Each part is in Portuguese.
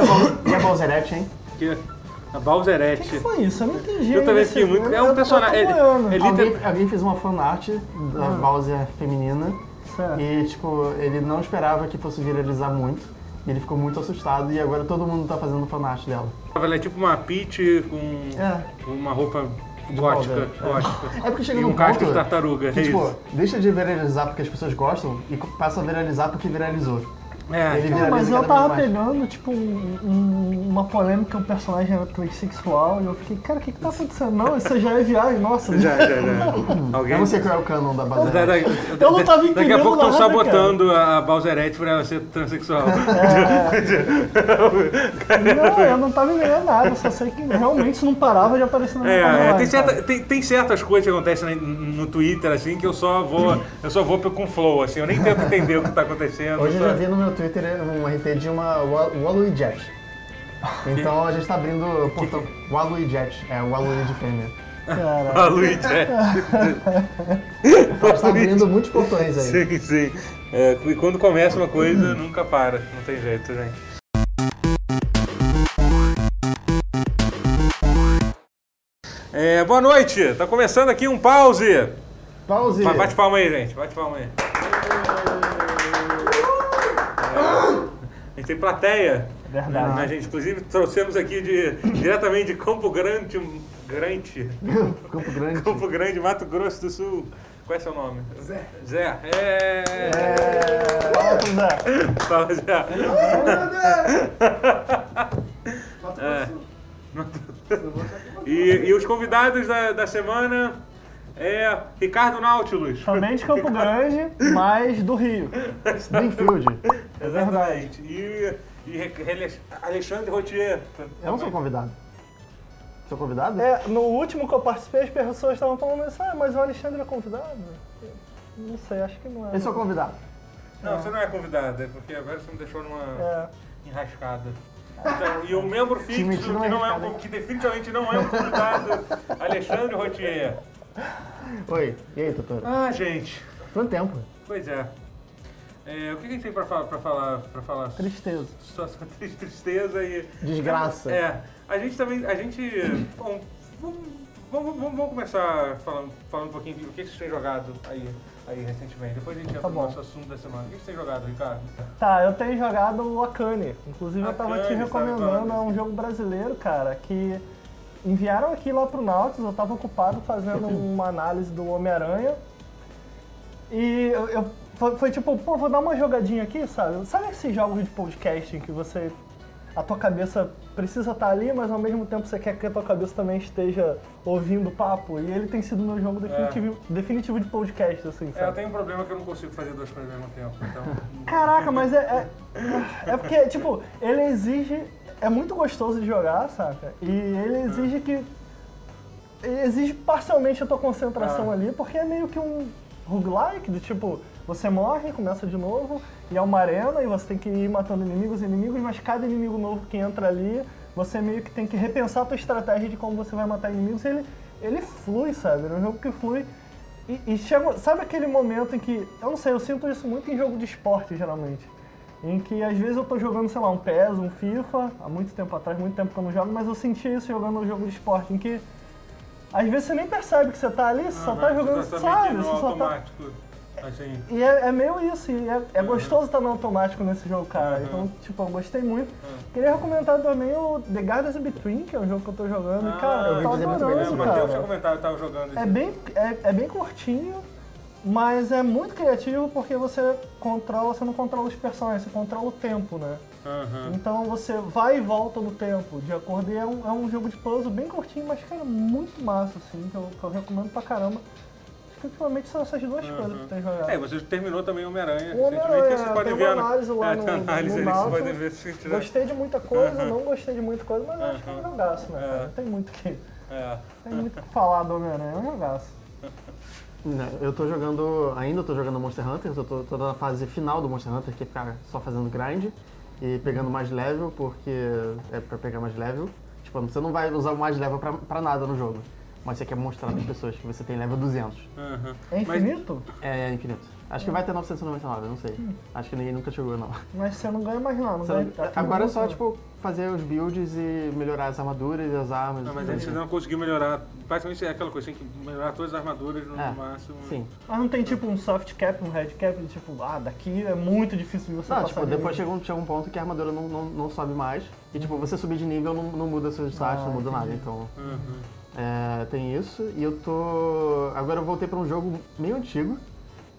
E a, Bal- e a Balzerete, hein? Que, a O que, Balzerete. que foi isso? Eu não entendi. Eu também fiquei muito- é um personagem- ele- acompanhando. ele- Alguém, alguém fez uma fanart da Bowser feminina Certo. e, tipo, ele não esperava que fosse viralizar muito. E ele ficou muito assustado e agora todo mundo tá fazendo fanart dela. Ela é tipo uma Peach com É. uma roupa gótica. Bowser, é. gótica. É porque chega E num um casco de tartaruga. que, é tipo, isso. deixa de viralizar porque as pessoas gostam e passa a viralizar porque viralizou. É, Ele Não, mas eu tava pegando, tipo, um- um- uma polêmica, um personagem era transexual, e eu fiquei, cara, o que que tá acontecendo? Não, isso já é viagem, nossa. já, já, já. Alguém. Eu não sei qual é o canon da Balzerete. Eu não tava Daqui a entendendo pouco estão sabotando a Balzerete pra ela ser transexual. Não, eu não tava entendendo nada, eu só sei que realmente isso não parava de aparecer na minha É, timeline, tem, certa- cara. tem- tem certas coisas que acontecem no Twitter, assim, que eu só vou. Eu só vou com flow, assim, eu nem tento entender o que tá acontecendo. Hoje eu já vi no meu Twitter um RT de uma Wa- Wallowy Jet. Então a gente tá abrindo o portão. Wallowy Jet, é o Wallowy de fêmea. Cara, A Luigi, é. A gente tá abrindo muitos portões aí. Sim, sim. É, e quando começa uma coisa, nunca para. Não tem jeito, gente. É, boa noite! Tá começando aqui um pause! Pause! Ba- Bate palma aí, gente. Bate palma aí. É, a gente tem plateia. Verdade. Né, gente? Inclusive, trouxemos aqui de, diretamente de Campo Grande, Grande, Campo Grande. Campo Grande, Mato Grosso do Sul. Qual é seu nome? Zé. Zé. É. É. Volta, Zé. Fala, Zé. É. E, e os convidados da, da semana é Ricardo Nautilus. Também de Campo Grande, mas do Rio. Springfield. Exatamente. E, e Re- Alexandre Rotier. Eu não sou convidado. Sou convidado? É, no último que eu participei, as pessoas estavam falando isso, ah, mas o Alexandre é convidado? Não sei, acho que não é. Eu sou convidado. Não, você não é convidado, é porque agora você me deixou numa É. enrascada. Então, e o membro fixo, que, não é é, um- que definitivamente não é um convidado, Alexandre Rotier. Oi, e aí, doutor? Ah, gente, Quanto tempo? pois é. É, o que a gente tem pra falar? Pra falar, pra falar? Tristeza. Só, só triste- tristeza e. Desgraça. É, a gente também. A gente. Bom, vamos, vamos, vamos- começar falando, falando um pouquinho de o que vocês têm jogado aí, aí recentemente. Depois a gente entra Tá no nosso assunto da semana. O que vocês têm jogado, Ricardo? Tá, eu tenho jogado o Akane. Inclusive eu tava te Akane, recomendando, é um jogo brasileiro, cara, que enviaram aqui lá pro Nautilus, eu tava ocupado fazendo uma análise do Homem-Aranha. E eu, eu- foi, foi tipo, pô, vou dar uma jogadinha aqui, sabe? Sabe esses jogos de podcasting que você. A tua cabeça precisa estar ali, mas ao mesmo tempo você quer que a tua cabeça também esteja ouvindo o papo. E ele tem sido meu jogo definitivo, definitivo de podcast, assim, É, sabe? eu tenho um problema que eu não consigo fazer duas coisas ao mesmo tempo. Então. Caraca, mas é, é. É porque, tipo, ele exige. É muito gostoso de jogar, saca? E ele exige que. Ele exige parcialmente a tua concentração Ah. ali, porque é meio que um roguelike, do tipo, você morre, começa de novo, e é uma arena, e você tem que ir matando inimigos e inimigos, mas cada inimigo novo que entra ali, você meio que tem que repensar a tua estratégia de como você vai matar inimigos. Ele, ele flui, sabe? É um jogo que flui. E, e chega, sabe aquele momento em que, eu não sei, eu sinto isso muito em jogo de esporte, geralmente. Em que às vezes eu tô jogando, sei lá, um PES, um FIFA, há muito tempo atrás, muito tempo que eu não jogo, mas eu senti isso jogando um jogo de esporte, em que às vezes você nem percebe que você tá ali, você só tá jogando, você tá sabe? meio que Você no só tá... automático. Assim. E é, é meio isso, e é, é gostoso estar no automático nesse jogo, cara. Então, tipo, eu gostei muito. Queria recomendar também o The Gardens Between, que é um jogo que eu tô jogando, e, cara, Ah, eu tô eu bem adorando, É, jogo. Matheus tinha cara. comentado, eu tava jogando É bem, é, é bem curtinho, mas é muito criativo porque você controla, você não controla os personagens, você controla o tempo, né? Aham. Então você vai e volta no tempo, de acordo, e é um, é um jogo de puzzle bem curtinho, mas, cara, muito massa, assim, que eu, que eu recomendo pra caramba. Acho que ultimamente são essas duas coisas que tenho jogado. É, você terminou também Homem-Aranha O recentemente, Homem-Aranha, vocês podem tem ver uma análise lá é, no- tem análise no Nautilus. podem ver se tiver. Gostei de muita coisa, não gostei de muita coisa, mas acho que é um jogaço, né? É. cara? Não tem muito que, É. tem muito o que falar do Homem-Aranha, é um jogaço. Não, Eu tô jogando, ainda tô jogando Monster Hunter, eu tô, tô na fase final do Monster Hunter, que é ficar só fazendo grind e pegando mais level, porque é pra pegar mais level. Tipo, você não vai usar o mais level pra, pra nada no jogo, mas você quer mostrar pras pessoas que você tem level 200. Aham. É Mas- infinito? É infinito. Acho que vai ter 999, eu não sei. Hum. Acho que ninguém nunca chegou, não. Mas você não ganha mais nada. Não ganha, não- Agora é só, tipo, fazer os builds e melhorar as armaduras e as armas. Não, mas e aí você tudo. não conseguiu melhorar. Basicamente é aquela coisa, tem que melhorar todas as armaduras no É, máximo. Sim. Mas não tem tipo um soft cap, um red cap, de, tipo, ah, daqui é muito difícil de você Não, passar. tipo, de depois chega um, chega um ponto que a armadura não, não, não sobe mais. E, tipo, você subir de nível não, não muda seus stats, Ah, não muda nada. Então, Uhum. é, tem isso. E eu tô... Agora eu voltei pra um jogo meio antigo,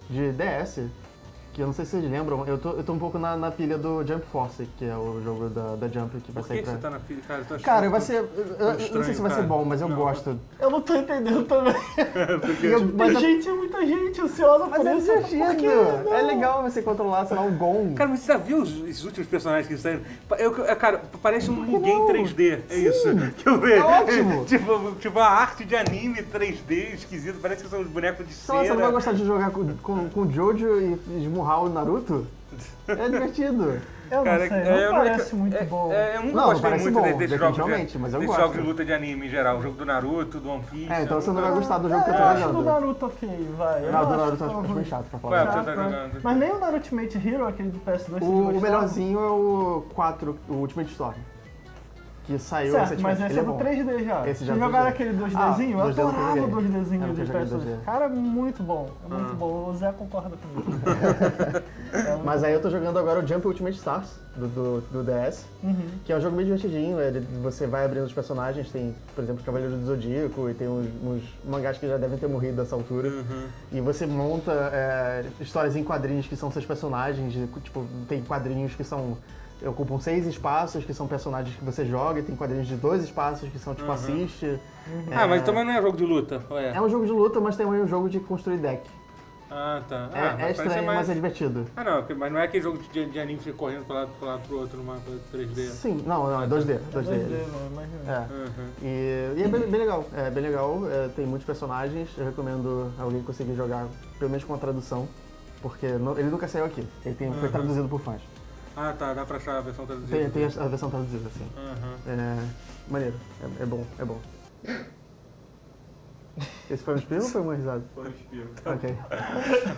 de DS, que eu não sei se vocês lembram. Eu tô, eu tô um pouco na, na pilha do Jump Force, que é o jogo da, da Jump que vai Por sair que, que pra... você tá na pilha? Cara, eu tô achando Cara, vai que- ser... Eu, eu- eu não sei estranho, se vai ser cara. bom, mas eu Não. gosto. Eu não tô entendendo também. Porque, E eu- tipo, mas gente, muita gente ansiosa Mas por é isso. divertido. Que? É legal você controlar, sei lá, um Gon. Cara, mas você já viu os, esses últimos personagens que saíram? Eu, é, cara, parece um que ninguém não? 3D. É Sim. isso. Que eu vejo. É ótimo. tipo, tipo, a arte de anime 3D esquisito. Parece que são os bonecos de lá, cera. você não vai gostar de jogar com, com, com o Jojo e esmurrar o Naruto? É divertido. Eu não Cara, sei, é, não eu parece é- muito é- bom. é, eu nunca Não, gostei muito bom, de- desses jogos, definitivamente, de, mas eu desses gosto. jogos de luta de anime em geral. O jogo do Naruto, do One Piece. É, então eu você não vai gostar do jogo É, que eu eu tô acho do jogando. Naruto ok, vai. Eu Não, do acho Naruto eu acho tava meio chato pra falar. tá verdade. né? jogando. Mas nem o Naruto Ultimate Hero, aquele do PS2, você O, o melhorzinho é o 4, o Ultimate Storm. Que saiu Certo, mas esse Ele é do bom. 3D já. Esse já é jogaram 2D. aquele 2Dzinho? Ah, eu 2D eu nunca adorava o joguei. 2Dzinho Eu de nunca joguei PS2. 2D. Cara, é muito bom. É muito Ah. bom. O Zé concorda comigo. É muito Mas aí eu tô jogando agora o Jump Ultimate Stars, do, do, do DS. Uhum. Que é um jogo bem divertidinho, ele- você vai abrindo os personagens, tem, por exemplo, Cavaleiro do Zodíaco e tem uns, uns mangás que já devem ter morrido dessa altura. Uhum. E você monta é, histórias em quadrinhos que são seus personagens, de- tipo, tem quadrinhos que são. Ocupam seis espaços, que são personagens que você joga, e tem quadrinhos de dois espaços que são tipo Uhum. assiste. Ah, É- mas também não é jogo de luta, é? É um jogo de luta, mas também um jogo de construir deck. Ah, tá. É, Ah, é estranho, mais- mas é divertido. Ah, não, mas não é aquele jogo de, de anime que fica correndo pra lá, pra lá pro outro numa 3D. Sim, não, não, é 2D. 2D. 2D, né? Imagina. É. Uhum. E, e é bem, bem legal, é bem legal, é, tem muitos personagens, eu recomendo alguém conseguir jogar, pelo menos com a tradução, porque não- ele nunca saiu aqui, ele tem, foi Uhum. traduzido por fãs. Ah, tá, dá pra achar a versão traduzida. Tem, tem a, a versão traduzida, assim. Aham. É maneiro, é, é bom, é bom. Esse foi um espirro ou foi uma risada? Foi um espirro. Ok.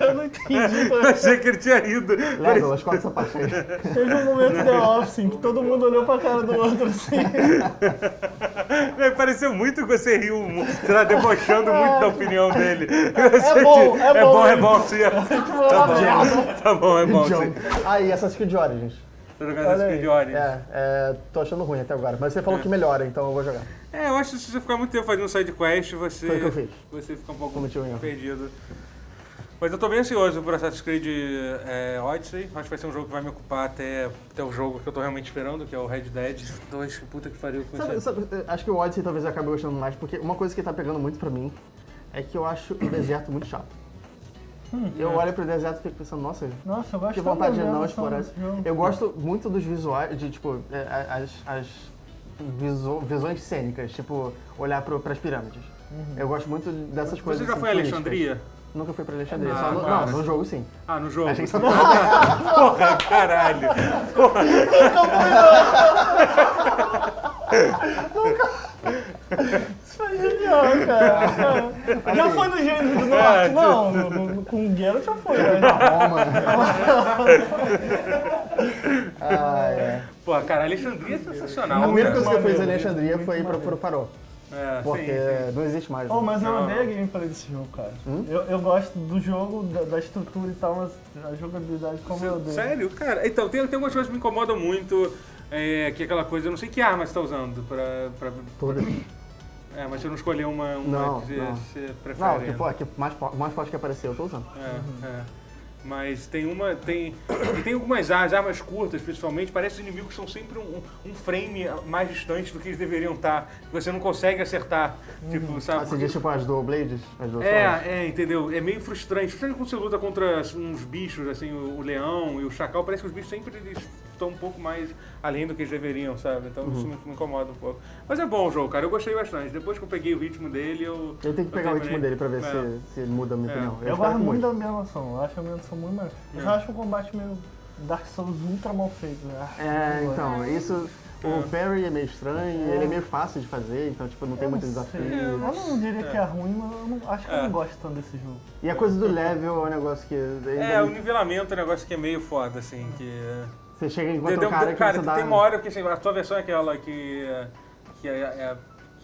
Eu não entendi. Eu achei que ele tinha rido. Legolas, corta essa parte aí. Teve um momento The Office em que todo mundo olhou pra cara do outro assim. Me pareceu muito que você riu, sei lá, debochando muito da opinião dele. É bom, é É bom. bom, é bom, sim. Tá bom, tá bom, é bom, sim. Jump. Ah, e Assassin's Creed Origins. Tô jogando Olha de Origins. É, é, tô achando ruim até agora, mas você falou que melhora, então eu vou jogar. É, eu acho que se você ficar muito tempo fazendo side quest, você. Foi o que eu fiz. Você fica um pouco erro. perdido. Mas eu tô bem ansioso por Assassin's Creed é, Odyssey. Acho que vai ser um jogo que vai me ocupar até, até o jogo que eu tô realmente esperando, que é o Red Dead 2. Puta que pariu. Sabe, sabe, acho que o Odyssey talvez eu acabe gostando mais, porque uma coisa que tá pegando muito pra mim é que eu acho o deserto muito chato. Eu olho pro deserto e fico pensando, nossa, Nossa, eu gosto que vontade de não explorar isso. Eu gosto muito dos visuais, de tipo, é, a- as, as visu- visões cênicas, tipo, olhar pro, pras pirâmides. Eu gosto muito dessas coisas. Você já assim, foi a. Alexandria? Nunca fui pra Alexandria, Ah, só no, não, no jogo sim. Ah, no jogo. Achei que você Porra, caralho. Isso foi genial, cara. Já foi no Gênesis do Norte? Não, no, no, com o Geralt já foi. Né? Roma. ah, é. Pô, cara, Alexandria é sensacional. A primeira coisa que eu fiz em Alexandria foi pro, maneiro. pro farol. É, Porque sim, sim. não existe mais. Oh, mas eu Não. odeio a gameplay desse jogo, cara. Hum? Eu, eu gosto do jogo, da, da estrutura e tal, mas a jogabilidade como eu odeio. Sério? Cara, então, tem, tem algumas coisas que me incomodam muito. É, que é aquela coisa, eu não sei que arma você tá usando pra. pra Todas. É, mas você não escolheu uma, uma Não, que você, não. você prefere. Não, que, for, que mais, mais forte que apareceu, eu tô usando. É, é. Mas tem uma. Tem, e tem algumas armas, armas curtas, principalmente, parece que os inimigos são sempre um, um frame mais distante do que eles deveriam estar. Que você não consegue acertar. Tipo, sabe? Ah, você diz tipo as blades? As swords? É, é, entendeu? É meio frustrante. Quando você luta contra uns bichos, assim, o, o leão e o chacal, parece que os bichos sempre eles estão um pouco mais além do que eles deveriam, sabe? Então Uhum. isso me, me incomoda um pouco. Mas é bom o jogo, cara. Eu gostei bastante. Depois que eu peguei o ritmo dele, eu. Eu tenho que pegar o ritmo dele pra ver É. se, se ele muda a minha É. opinião. Eu espero gosto muito da ambientação, eu acho a ambientação muito maneira. Mas É. eu acho o combate meio Dark Souls ultra mal feito. né? É, não então, isso. O parry é meio estranho, ele é meio fácil de fazer, então tipo, não tem Eu muito desafio. Eu não diria que é ruim, mas eu não- acho que eu É. não gosto tanto desse jogo. E a coisa do level é um negócio que. É, o nivelamento é um negócio que é meio foda, assim, que... Você chega e Entendeu? um cara que cara, você dá. tem uma hora que assim, a tua versão é aquela que, que, é, é-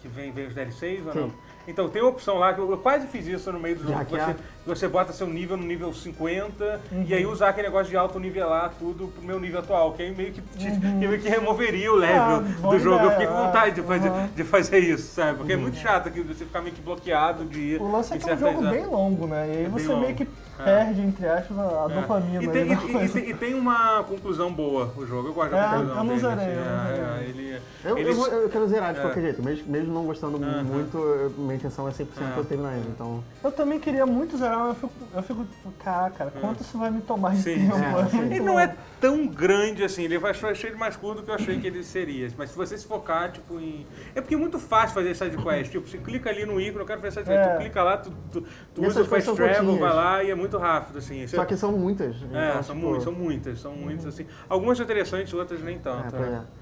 que vem, vem os DLCs ou Sim. não? Então tem uma opção lá, que eu eu quase fiz isso no meio do jogo, que você, que você bota seu nível no nível 50 Uhum. e aí usar aquele negócio de auto-nivelar tudo pro meu nível atual, que aí meio que, Uhum. que meio que removeria o level Ah, do jogo. Eu fiquei com ideia, vontade de fazer, uhum. de fazer isso, sabe? Porque é muito chato que você ficar meio que bloqueado de ir O lance é que é um jogo bem longo, né? E aí É você longo. meio que É. perde, entre aspas, a, É. dopamina E tem, e- e- tem- e tem uma conclusão boa o jogo. Eu gosto da É, conclusão eu não dele. zerei, assim, eu é, zerei. é, ele, Eu, eu eu quero zerar de É. qualquer jeito, mesmo, mesmo não gostando muito, eu- minha intenção é 100% É. eu terminar ele, então. Eu também queria muito zerar, mas eu fico, eu fico tipo, cara, cara, quanto isso vai me tomar de Sim, tempo? sim. É. Ele não é tão grande assim, ele vai achar cheio de mais curto do que eu achei que ele seria. Mas se você se focar, tipo, em. É porque é muito fácil fazer side quest. Tipo, você clica ali no ícone, eu quero fazer side quest. É. Tu clica lá, tu, tu, tu usa o fast travel, vai lá e é muito rápido, assim. Você- Só que são muitas. É, então, são, tipo, muitas, são muitas, são muitas, assim. Algumas são interessantes, outras nem tanto. né? é.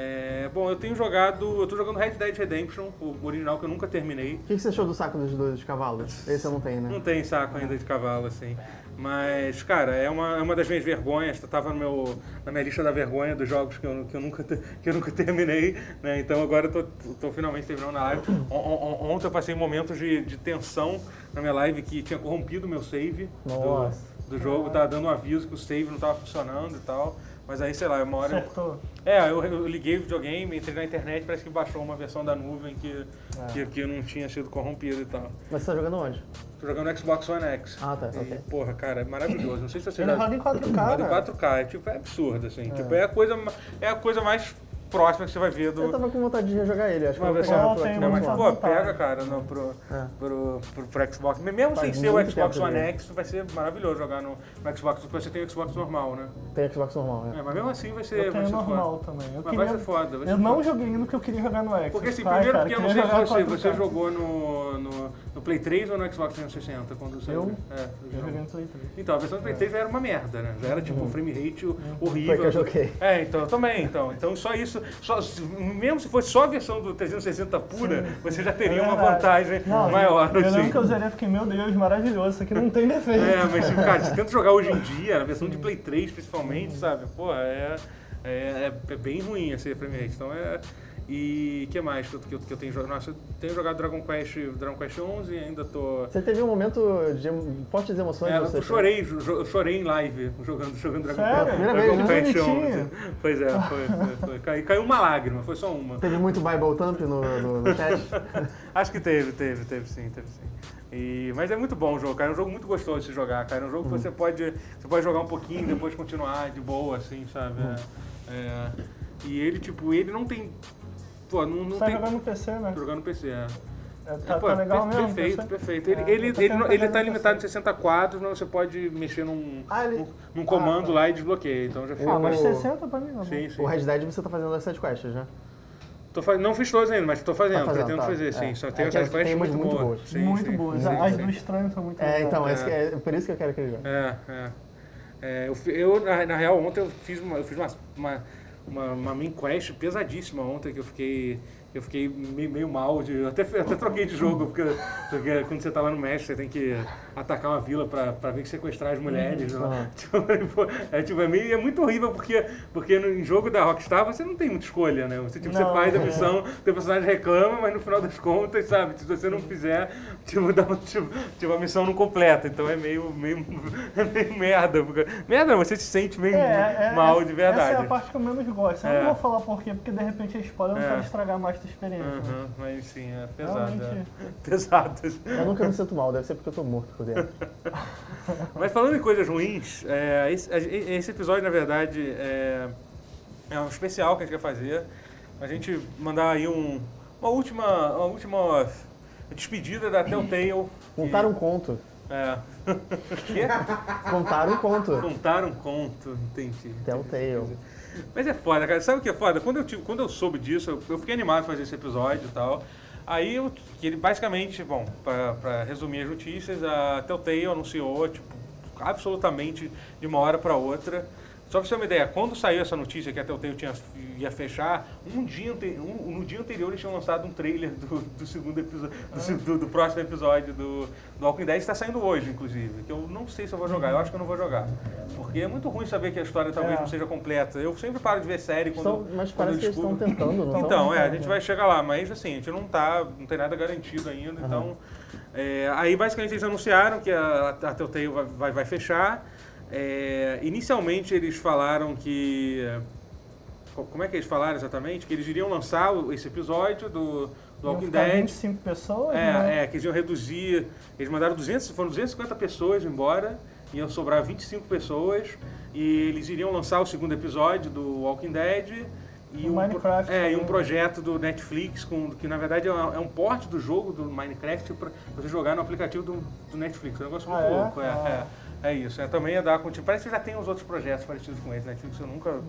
É, bom, eu tenho jogado. Eu tô jogando Red Dead Redemption, o original que eu nunca terminei. O que que você achou do saco dos dois cavalos? Esse eu não tenho, né? Não tem saco ainda de cavalo, assim. Mas, cara, é uma, é uma das minhas vergonhas. Tava no meu, na minha lista da vergonha dos jogos que eu, que eu, nunca, que eu nunca terminei, né? Então agora eu tô, tô finalmente terminando a live. On- on- ontem eu passei momentos de, de tensão na minha live que tinha corrompido o meu save do, Nossa. do jogo. Tava dando um aviso que o save não tava funcionando e tal. Mas aí, sei lá, uma hora... eu- Acertou. é, eu, eu liguei o videogame, entrei na internet, parece que baixou uma versão da nuvem que, É. que, que não tinha sido corrompida e tal. Mas você tá jogando onde? Tô jogando Xbox One X. Ah, tá, E, ok. porra, cara, é maravilhoso. Não sei se você Ele já... roda em 4K, Roda em cara. 4K, é, tipo, é absurdo, assim. Tipo, é a, coisa, é a coisa mais próxima que você vai ver do... Eu tava com vontade de rejogar ele, acho que Uma eu vou versão- pegar Eu pro Xbox Não, mas, pô, vontade. pega, cara, no, pro, É. pro, pro, pro Xbox. Mesmo Faz sem ser o Xbox One já. X, vai ser maravilhoso jogar no, no Xbox, porque você tem o Xbox normal, né? Tem Xbox normal, né? É, mas mesmo assim vai ser, Eu vai tenho ser normal foda. também. Eu, Mas queria... vai ser foda. Vai ser eu não foda. joguei no que eu queria jogar no X. Porque assim, Vai, primeiro cara, porque eu não sei se jogar você, 4K. você jogou no, no, no Play 3 ou no Xbox 360 quando você Eu? É, Eu joguei no Play 3. Então, a versão do Play 3 já era uma merda, né? Já era tipo um frame rate horrível. Foi que eu joguei. É, então, eu também, então. Então só isso, só, mesmo se fosse só a versão do 360 pura, você já teria É uma vantagem Não, maior, Eu lembro assim. que eu zerei fiquei, meu Deus, maravilhoso, isso aqui não tem defeito. É, mas cara, você tenta jogar hoje em dia, na versão de Play 3 principalmente, sabe? Pô, é, é, é- bem ruim esse frame rate. Então é. E o que mais que eu, que, eu, que eu tenho jogado? Nossa, eu tenho jogado Dragon Quest, Dragon Quest 11 e ainda tô. Você teve um momento de fortes emoções? É, você eu chorei, jo- eu chorei em live jogando, jogando Dragon Sério? Quest. Dragon né? Quest Bonitinho. 11. Pois é, foi, foi, foi. Cai- Caiu uma lágrima, foi só uma. Teve muito Bible Thump no, no, no chat? Acho que teve, teve, teve sim, teve sim. E, mas é muito bom o jogo, cara. É um jogo muito gostoso de se jogar, cara. É um jogo que você pode, você pode jogar um pouquinho e depois continuar de boa, assim, sabe? É, é, e ele, tipo, ele não tem. Pô, não, não Você tá tem. jogando no PC, né? Tô jogando no PC, é. É, É, tá, pô, tá legal per- mesmo? Perfeito, perfeito. Ele, É, ele, ele, ele tá no limitado em PC. 60 quadros, mas você pode mexer num, Ah, ele- num, num comando Ah, tá. lá e desbloqueia. Então já fica. Ah, mas O- 60 pra mim não. Sim, sim. O Red Dead você tá fazendo as side quests, já? Tô fa- Não fiz todos ainda, mas tô fazendo, Tá fazendo, pretendo tá. fazer, É. sim. Só É, tem que essas quests muito muito boas. boas. Sim, muito sim, boas. sim, As sim. do estranho são muito É, legais. então, É. que é por isso que eu quero que ele jogue. É, é. É, eu, eu, na, na real, ontem eu fiz uma, eu fiz uma, uma, uma, uma main quest pesadíssima ontem, que eu fiquei, eu fiquei meio, meio mal. De, até, até troquei de jogo, porque, porque quando você tá lá no México, você tem que atacar uma vila pra, pra ver que sequestrar as mulheres. né? Aham. Tipo, é, tipo, é, meio, é muito horrível, porque, porque no em jogo da Rockstar você não tem muita escolha, né? Você, tipo, você Não, faz a é. missão, teu personagem reclama, mas no final das contas, sabe? Se você não fizer, tipo, dá, tipo, tipo, a missão não completa. Então é meio, meio, é meio merda. Porque, merda, você se sente meio É, é, mal essa- de verdade. Essa é a parte que eu menos gosto. Eu É. não vou falar por quê, porque de repente é spoiler, não É. quero estragar mais tua experiência. né? Uhum, mas sim, é pesado. É. Pesado. Eu nunca me sinto mal, deve ser porque eu tô morto por dentro. Mas falando em coisas ruins, é, esse, a- esse episódio, na verdade, é, é um especial que a gente quer fazer. A gente mandar aí um, uma última, uma última despedida da Telltale. Contar um conto. É. Contar um conto. Contar um conto, entendi. Telltale. Mas é foda, cara. Sabe o que é foda? Quando eu, tive- quando eu soube disso, eu, eu fiquei animado pra fazer esse episódio e tal. Aí, que ele basicamente, bom, pra resumir as notícias, a Telltale anunciou, tipo, absolutamente de uma hora pra outra, Só pra você ter uma ideia, quando saiu essa notícia que a Telltale tinha, ia fechar, um dia, um- no dia anterior eles tinham lançado um trailer do, do segundo episódio, do, do- do próximo episódio do, do Walking Dead, está saindo hoje, inclusive. Que eu não sei se eu vou jogar, eu acho que eu não vou jogar. Porque é muito ruim saber que a história talvez É. não seja completa. Eu sempre paro de ver série quando. Estão- mas quando parece eu que eles estão tentando, não Então, é, a gente vai chegar lá, mas assim, a gente não tá, não tem nada garantido ainda, então... é, aí basicamente eles anunciaram que a, a Telltale vai, vai, vai fechar. É, inicialmente eles falaram que... co- Como é que eles falaram exatamente? Que eles iriam lançar esse episódio do, do Walking Dead. 25 pessoas, né? É, é, que eles iam reduzir. Eles mandaram 200, foram 250 pessoas embora, iam sobrar 25 pessoas, e eles iriam lançar o segundo episódio do Walking Dead. E um, Minecraft é, e um projeto do Netflix, com, que na verdade é um, é um porte do jogo do Minecraft para você jogar no aplicativo do, do Netflix. É um negócio Ah, muito é? louco. É, Ah. é, é isso. É, também ia dar continuidade. Parece que já tem uns outros projetos parecidos com esse. Netflix eu nunca. Uhum.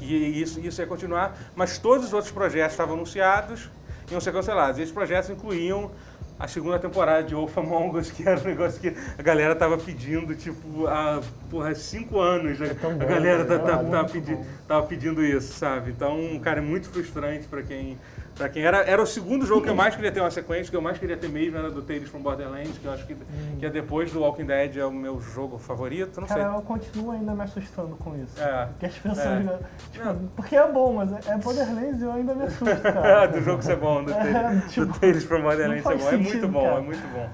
E, e isso, isso ia continuar. Mas todos os outros projetos estavam anunciados iam ser cancelados. E esses projetos incluíam a segunda temporada de Wolf Among Us, que era um negócio que a galera tava pedindo, tipo, há porra, cinco anos. né? a bom, galera tá, né? tá- É tava, muito pedi- tava pedindo isso, sabe? Então, cara, é muito frustrante pra quem. Pra quem era, era o segundo jogo que eu mais queria ter uma sequência, que eu mais queria ter mesmo, era do Tales from Borderlands, que eu acho que, que é depois do Walking Dead, é o meu jogo favorito. Não sei. Cara, eu continuo ainda me assustando com isso. É. Porque as pessoas. É. tipo, Não. porque é bom, mas é Borderlands e eu ainda me assusto, cara. do jogo ser bom, do, É, Tales, tipo, do Tales from Borderlands ser bom. É muito sentido, bom, cara. é muito bom.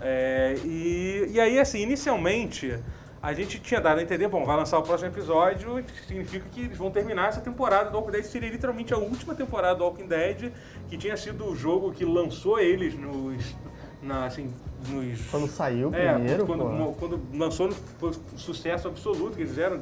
É, e, e aí, assim, inicialmente, a gente tinha dado a entender, bom, vai lançar o próximo episódio, que significa que eles vão terminar essa temporada do Walking Dead, seria literalmente a última temporada do Walking Dead, que tinha sido o jogo que lançou eles nos... Na, assim, nos Quando saiu é, primeiro, quando, pô. quando lançou foi um sucesso absoluto que eles fizeram,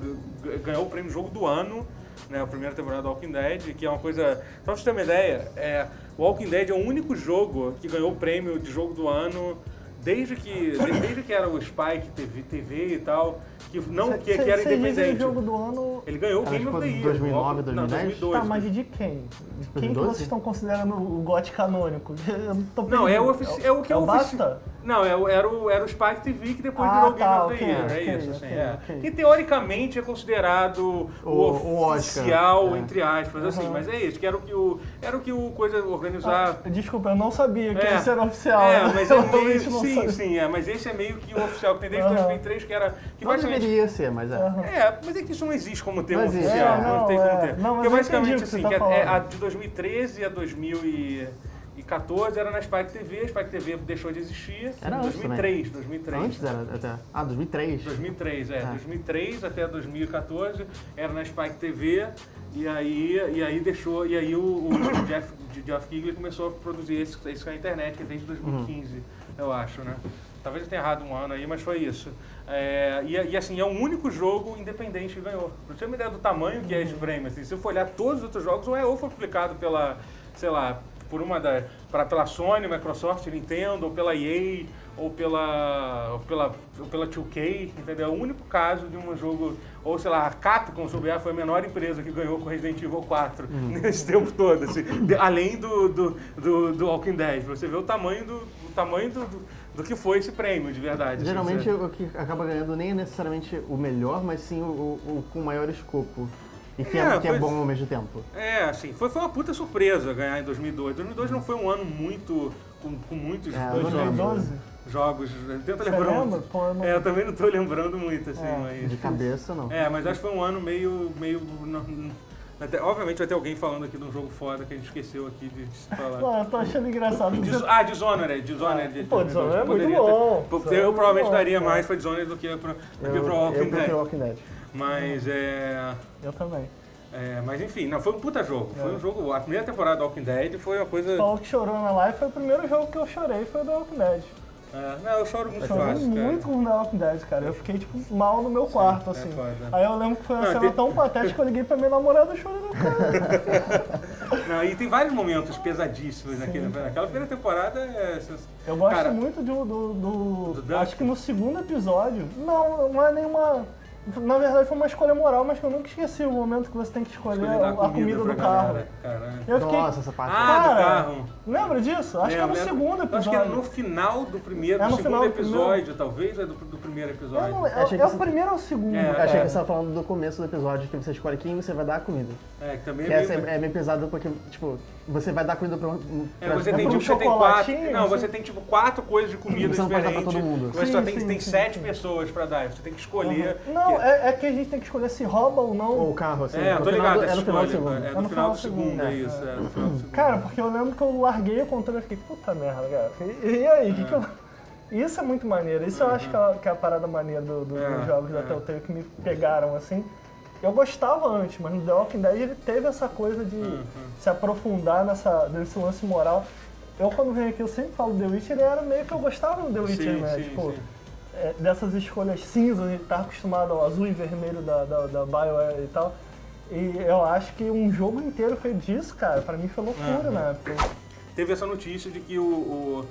ganhou o prêmio Jogo do Ano, né, a primeira temporada do Walking Dead, que é uma coisa... Só pra você ter uma ideia, é, o Walking Dead é o único jogo que ganhou o prêmio de Jogo do Ano desde que, de- desde que era o Spike TV, TV e tal, que, não, Cê- que, cê- que era independente. o jogo do ano. Ele ganhou o Game of the Year. 2009, o- Não, 2010? 2012. Tá, mas de quem? De quem que 2012? vocês estão considerando o GOT canônico? Eu não tô Não, é o, é o que é é o Basta? Não, é o- era o, era o Spike TV que depois Ah, virou o Game tá, of the Year. ok, é isso, assim, ok, é. Que teoricamente é considerado o, O- o Oscar, oficial, é. entre aspas, assim, Aham. mas é isso, que era o que o, era o, que o coisa organizar. Ah, desculpa, eu não sabia que É. esse era oficial. É, mas é meio, sim, sabia. sim, é, mas esse é meio que o oficial que tem desde Aham. 2003, que era, que basicamente... deveria ser, mas é. Aham. É, mas é que isso não existe como termo Não oficial. É, não, tem como é. ter. Não, mas Porque basicamente que assim, tá que é- é a de 2013 a 2014 era na Spike TV, a Spike TV deixou de existir Era em antes 2003, 2003. Antes era até. Ah, 2003. 2003, é. Ah. 2003 até 2014 era na Spike TV e aí, e aí deixou, e aí o, o Jeff, Jeff Kigley começou a produzir esse, isso na internet desde 2015, eu acho, né? Talvez eu tenha errado um ano aí, mas foi isso. É, e, e, assim, é o único jogo independente que ganhou. Você ter uma ideia do tamanho que é esse prêmio, assim, se eu for olhar todos os outros jogos, ou é ou foi publicado pela, sei lá, por uma da, pra, pela Sony, Microsoft, Nintendo, ou pela EA, ou pela, ou pela, ou pela 2K, entendeu? É o único caso de um jogo, ou sei lá, a Capcom, se foi a menor empresa que ganhou com Resident Evil 4 nesse tempo todo, assim, de- além do, do, do, do Walking Dead. Você vê o tamanho do, o tamanho do, do, do que foi esse prêmio, de verdade. assim, Geralmente o que acaba ganhando nem é necessariamente o melhor, mas sim o, o- o com maior escopo. E que é, É, que é pois- bom ao mesmo tempo. É, assim, foi, foi uma puta surpresa ganhar em 2002. 2002 não foi um ano muito, com, com muitos É, dois jogos. 2012? jogos. Tenta Você lembrar. um- lembra? É, eu também não tô lembrando muito, assim, É, mas... De cabeça, não. É, mas acho que foi um ano meio. meio não- até- obviamente vai ter alguém falando aqui de um jogo foda que a gente esqueceu aqui de falar. Não, eu tô achando engraçado. Dis- ah, Dishonored, Dishonored. Ah, pô, Dishonored é muito bom. Ter, é eu muito provavelmente bom, daria cara. mais pra Dishonored do que pro, do que Eu, pro eu Walking Dead. Walking Dead. Mas é. Eu também. É, mas enfim, não, foi um puta jogo. Foi É. um jogo. A primeira temporada do Walking Dead foi uma coisa. Falou que chorou na live, foi o primeiro jogo que eu chorei, foi o The Walking Dead. É, não, eu choro muito Eu chorei fácil. cara. muito com o The Walking Dead, cara. Eu fiquei, tipo, mal no meu quarto, é assim. foda. Aí eu lembro que foi uma Não, cena tem- tão patética que eu liguei pra minha namorada chorando, cara. Não, e tem vários momentos pesadíssimos naquele, naquela primeira temporada. É, sens- Eu gosto Cara, muito do, do, do- Do? Acho que no segundo episódio. Não, não é nenhuma. Na verdade foi uma escolha moral, mas que eu nunca esqueci o momento que você tem que escolher, a, a comida, pra do carro. galera. Eu fiquei. Nossa, essa parte. Ah, do cara, carro. Lembra disso? Acho que é no segundo episódio. Acho que é no final do primeiro, É do no segundo final do episódio, talvez, é do, do primeiro Eu episódio. não, é, Achei que é o você- primeiro ou o segundo? É, Eu achei que você estava falando do começo do episódio, que você escolhe quem você vai dar a comida. É, que também Que é meio... é, é meio pesado porque, tipo, você vai dar comida pra um. É, pra- você pra tem, um tipo, você tem quatro. chocolatinho, Não, assim. você tem tipo quatro coisas de comida Você não pode dar pra diferentes. todo mundo. Você só Sim, tem, sim, tem sim, sete sim. pessoas pra dar. Você tem que escolher. Não, que- é, é que a gente tem que escolher se rouba ou não. Ou o carro, assim. É, no tô ligado, do- É no final do segundo. É no final do segundo, é é. isso. É no final do segundo. Cara, porque eu lembro que eu larguei o controle e fiquei, puta merda, cara. E, e aí, o que, que eu. Isso é muito maneiro. Isso eu acho que é, que é a parada maneira do- do- É, dos jogos da é. Telltale que me pegaram, assim. Eu gostava antes, mas no The Walking Dead ele teve essa coisa de Uhum. se aprofundar nessa, nesse lance moral. Eu, quando venho aqui, eu sempre falo The Witcher, ele era meio que eu gostava do The Witcher, Sim, né? sim, tipo, sim. é, dessas escolhas cinzas, a gente tá acostumado ao azul e vermelho da, da, da BioWare e tal. E eu acho que um jogo inteiro feito disso, cara, pra mim foi loucura Uhum. na época. Teve essa notícia de que o. o-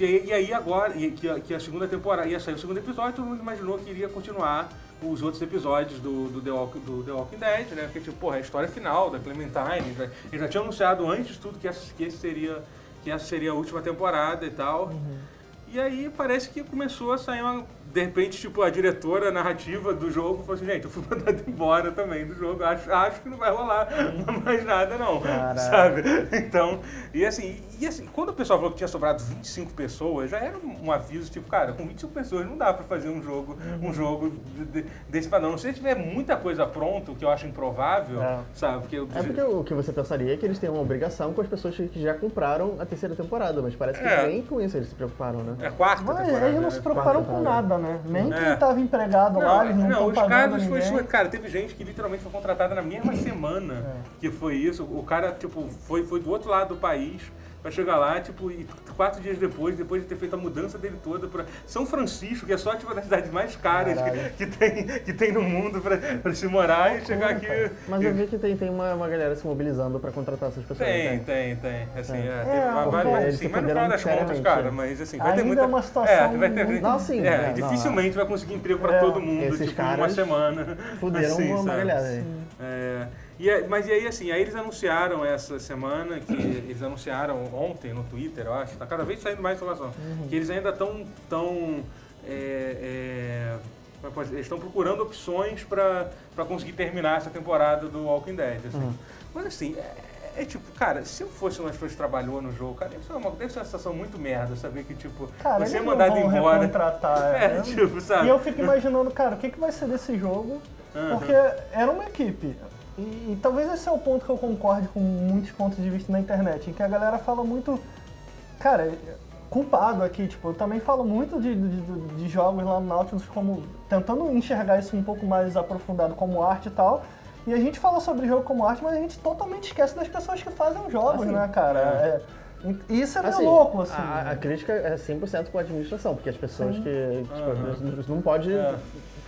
e e aí agora, e que, a, que a segunda temporada ia sair o segundo episódio, todo mundo imaginou que iria continuar os outros episódios do, do, The, Walk, do The Walking Dead, né? Porque, tipo, porra, é a história final da Clementine. já- Eles já tinham anunciado antes de tudo que essa, que esse seria, que essa seria a última temporada e tal. E aí parece que começou a sair uma. De repente, tipo, a diretora narrativa do jogo falou assim, gente, eu fui mandado embora também do jogo, acho, acho que não vai rolar mais nada não, Caraca. sabe? Então, e assim, e assim, quando o pessoal falou que tinha sobrado 25 pessoas, já era um aviso, tipo, cara, com 25 pessoas não dá pra fazer um jogo, um jogo de- de- desse padrão. Não sei se tiver muita coisa pronto, que eu acho improvável, É. sabe? Porque, eu- É porque o que você pensaria é que eles têm uma obrigação com as pessoas que já compraram a terceira temporada, mas parece que É. nem com isso eles se preocuparam, né? é a quarta Mas temporada. eles não né? se preocuparam Quarta com temporada. nada, né? Nem É. quem tava empregado lá, eles não estão os caras foi ninguém. Cara, teve gente que literalmente foi contratada na mesma semana É. que foi isso. O cara, tipo, foi, foi do outro lado do país pra chegar lá, tipo, e quatro dias depois, depois de ter feito a mudança dele toda pra São Francisco, que é só tipo, uma das cidades mais caras que, que tem, que tem no mundo pra, pra se morar e chegar aqui. Mas eu vi que tem, tem uma, uma galera se mobilizando pra contratar essas pessoas. Tem, né? tem, tem. Assim, é, É, porque várias- eles assim, mas no final das contas, cara, mas assim, vai ter muita. é uma situação É, vai ter, muito- Não, sim, é, dificilmente vai conseguir emprego pra É, todo mundo, esses tipo, em uma caras semana. Fuderam Assim, uma galera aí. É, e é- mas e aí, assim, aí eles anunciaram essa semana, que eles anunciaram ontem no Twitter, eu acho, tá cada vez saindo mais informação, Uhum. que eles ainda estão tão, é, é, é eles estão procurando opções pra pra conseguir terminar essa temporada do Walking Dead, assim. Uhum. Mas assim, é, é tipo, cara, se eu fosse uma pessoa que trabalhou no jogo, cara, deve ser uma, deve ser uma sensação muito merda saber que, tipo, Cara, você é mandado embora. É, né? tipo, sabe? E eu fico imaginando, cara, o que, que vai ser desse jogo? Aham. Porque era uma equipe. E, e talvez esse é o ponto que eu concorde com muitos pontos de vista na internet, em que a galera fala muito. Cara, é culpado aqui, tipo, eu também falo muito de, de, de jogos lá no Nautilus como. tentando enxergar isso um pouco mais aprofundado como arte e tal. E a gente fala sobre jogo como arte, mas a gente totalmente esquece das pessoas que fazem os jogos, Assim, né, cara? É, e isso é meio Assim, louco, assim. A, a crítica é 100% com a administração, porque as pessoas Sim. que. Tipo, eles não pode É.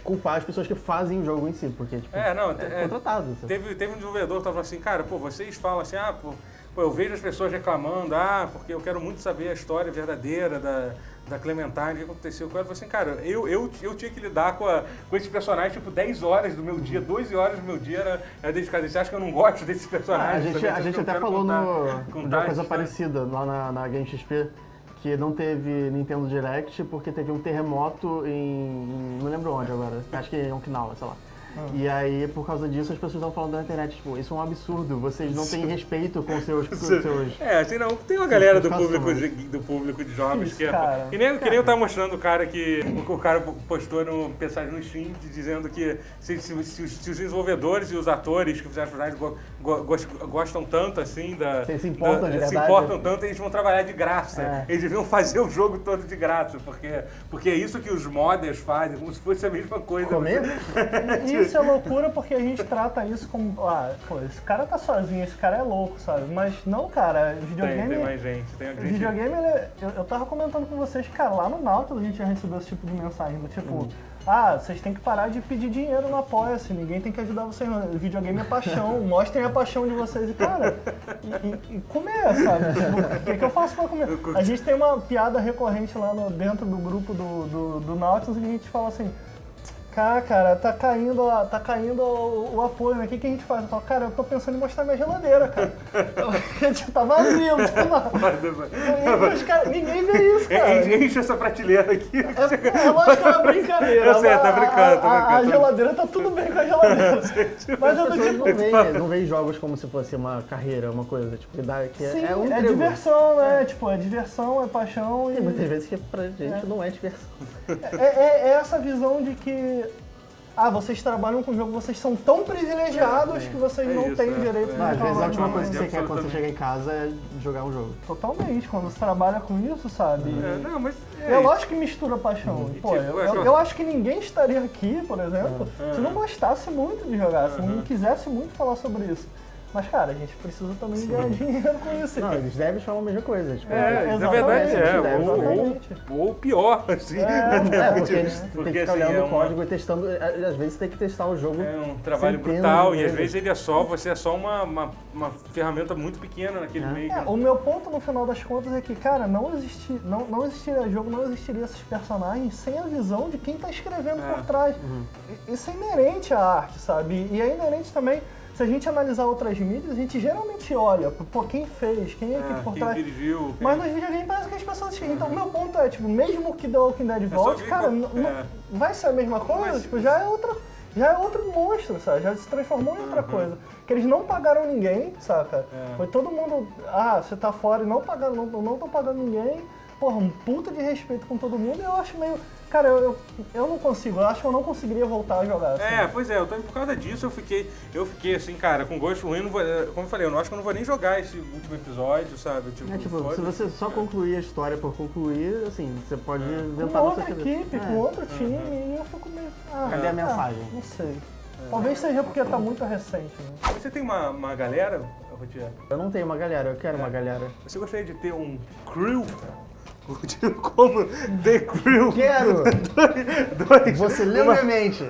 culpar as pessoas que fazem o jogo em si, porque, tipo, É, não, é, é- contratado. sabe? Teve, teve um desenvolvedor que tava assim, cara, pô, vocês falam assim, ah, pô, pô, eu vejo as pessoas reclamando, ah, porque eu quero muito saber a história verdadeira da, da Clementine, o que aconteceu com ela. Eu falei assim, cara, eu, eu, eu tinha que lidar com, a, com esses personagens, tipo, 10 horas do meu dia, 12 horas do meu dia era, era dedicado. Você acha que eu não gosto desses Ah, personagens? a gente, a gente até falou contar- no, contar uma coisa história? parecida lá na, na Game XP, que não teve Nintendo Direct porque teve um terremoto em, em- não lembro onde agora, acho que em Okinawa, sei lá. E aí, por causa disso, as pessoas estão falando na internet, tipo, isso é um absurdo, vocês não têm respeito com seus... Com seus... É, assim, não, tem uma galera do público de, do público de jogos que é. Cara. Que nem, que nem eu tava mostrando o cara que. O, o cara postou no mensagem no Steam dizendo que se, se- se os, se os desenvolvedores e os atores que fizeram go- go- gos- gostam tanto assim da. Se- se importam da- de Se verdade. importam tanto, eles vão trabalhar de graça. É. Eles deviam fazer o jogo todo de graça, porque, porque é isso que os modders fazem, como se fosse a mesma coisa. Comer? E Isso é loucura porque a gente trata isso como, ah, pô, esse cara tá sozinho, esse cara é louco, sabe? Mas não, cara, Tem, videogame. tem mais gente. Tem gente. Videogame, é- eu, eu tava comentando com vocês, cara, lá no Nautilus a gente já recebeu esse tipo de mensagem, do tipo, Uhum. ah, vocês têm que parar de pedir dinheiro no Apoia-se, ninguém tem que ajudar vocês não. Videogame é paixão, mostrem a paixão de vocês. E, cara, e, e- comer, sabe? Tipo, o que, que eu faço pra comer? A gente tem uma piada recorrente lá no- dentro do grupo do, do, do Nautilus e a gente fala assim, cá, cara, tá caindo, tá caindo o, o apoio, né? O que, que a gente faz? Eu falo, cara, eu tô pensando em mostrar minha geladeira, cara. Tipo, tá vazio, não os caras- ninguém vê isso, cara. En- Enche essa prateleira aqui. É, é lógico que é uma brincadeira. Eu sei, tá A- brincando, tá a, a, a brincando. geladeira tá tudo bem com a geladeira. Mas eu pessoas tipo. não veem, não veem jogos como se fosse uma carreira, uma coisa. Tipo, que dá, que Sim, é um é diversão, né? Tipo, é diversão, é paixão. Tem E muitas vezes que pra gente não é diversão. é, é- é essa visão de que. Ah, vocês trabalham com o jogo, vocês são tão privilegiados que vocês É não isso, têm é. direito É. de às vezes a última coisa que você quer quando você chega em casa é jogar um jogo. Totalmente, quando você trabalha com isso, sabe? É, não, mas É, lógico que mistura paixão. E Pô, tipo, eu, é eu- eu acho que ninguém estaria aqui, por exemplo, É. se não gostasse muito de jogar, se não quisesse muito falar sobre isso. Mas, cara, a gente precisa também ganhar dinheiro com isso. Não, eles devem falar a mesma coisa. Tipo, É, na exatamente, verdade é. Ou, ou, ou pior, assim. É, porque eles têm Porque, que ficar assim, olhando é o uma- código e testando. é, Às vezes tem que testar o jogo. É um trabalho brutal e às vezes. ele é só, você é só uma, uma, uma ferramenta muito pequena naquele É. meio. É, o meu ponto no final das contas é que, cara, não, existi, não, não existiria jogo, não existiria esses personagens sem a visão de quem tá escrevendo É. por trás. Uhum. Isso é inerente à arte, sabe? E é inerente também, se a gente analisar outras mídias, a gente geralmente olha, pô, quem fez, quem é que É, por quem trás. dirigiu. quem- Mas nos videogames parece que as pessoas esquecem. Então, o meu ponto é, tipo, mesmo que The Walking Dead só volte, cara, é. vai ser a mesma coisa, ser. tipo, já é outra. Já é outro monstro, sabe? Já se transformou em outra coisa. Que eles não pagaram ninguém, saca? É. Foi todo mundo. Ah, você tá fora e não pagaram, não, não tô pagando ninguém. Porra, um puta de respeito com todo mundo. Eu acho meio. Cara, eu, eu, eu não consigo, eu acho que eu não conseguiria voltar a jogar. assim. É, pois é, eu também por causa disso eu fiquei, eu fiquei assim, cara, com gosto ruim, não vou, como eu falei, eu não acho que eu não vou nem jogar esse último episódio, sabe? Tipo, É, tipo, se você só concluir a história por concluir, assim, você pode Com inventar sua outra equipe, É. com outro time, e eu fico meio. Ah, Cadê a ah, mensagem? Não sei. Talvez seja porque tá muito recente, né? Você tem uma, uma galera, Rotier? Eu não tenho uma galera, eu quero É. uma galera. Você gostaria de ter um crew? Como The Crew? Quero! Dois. Você leu minha mente.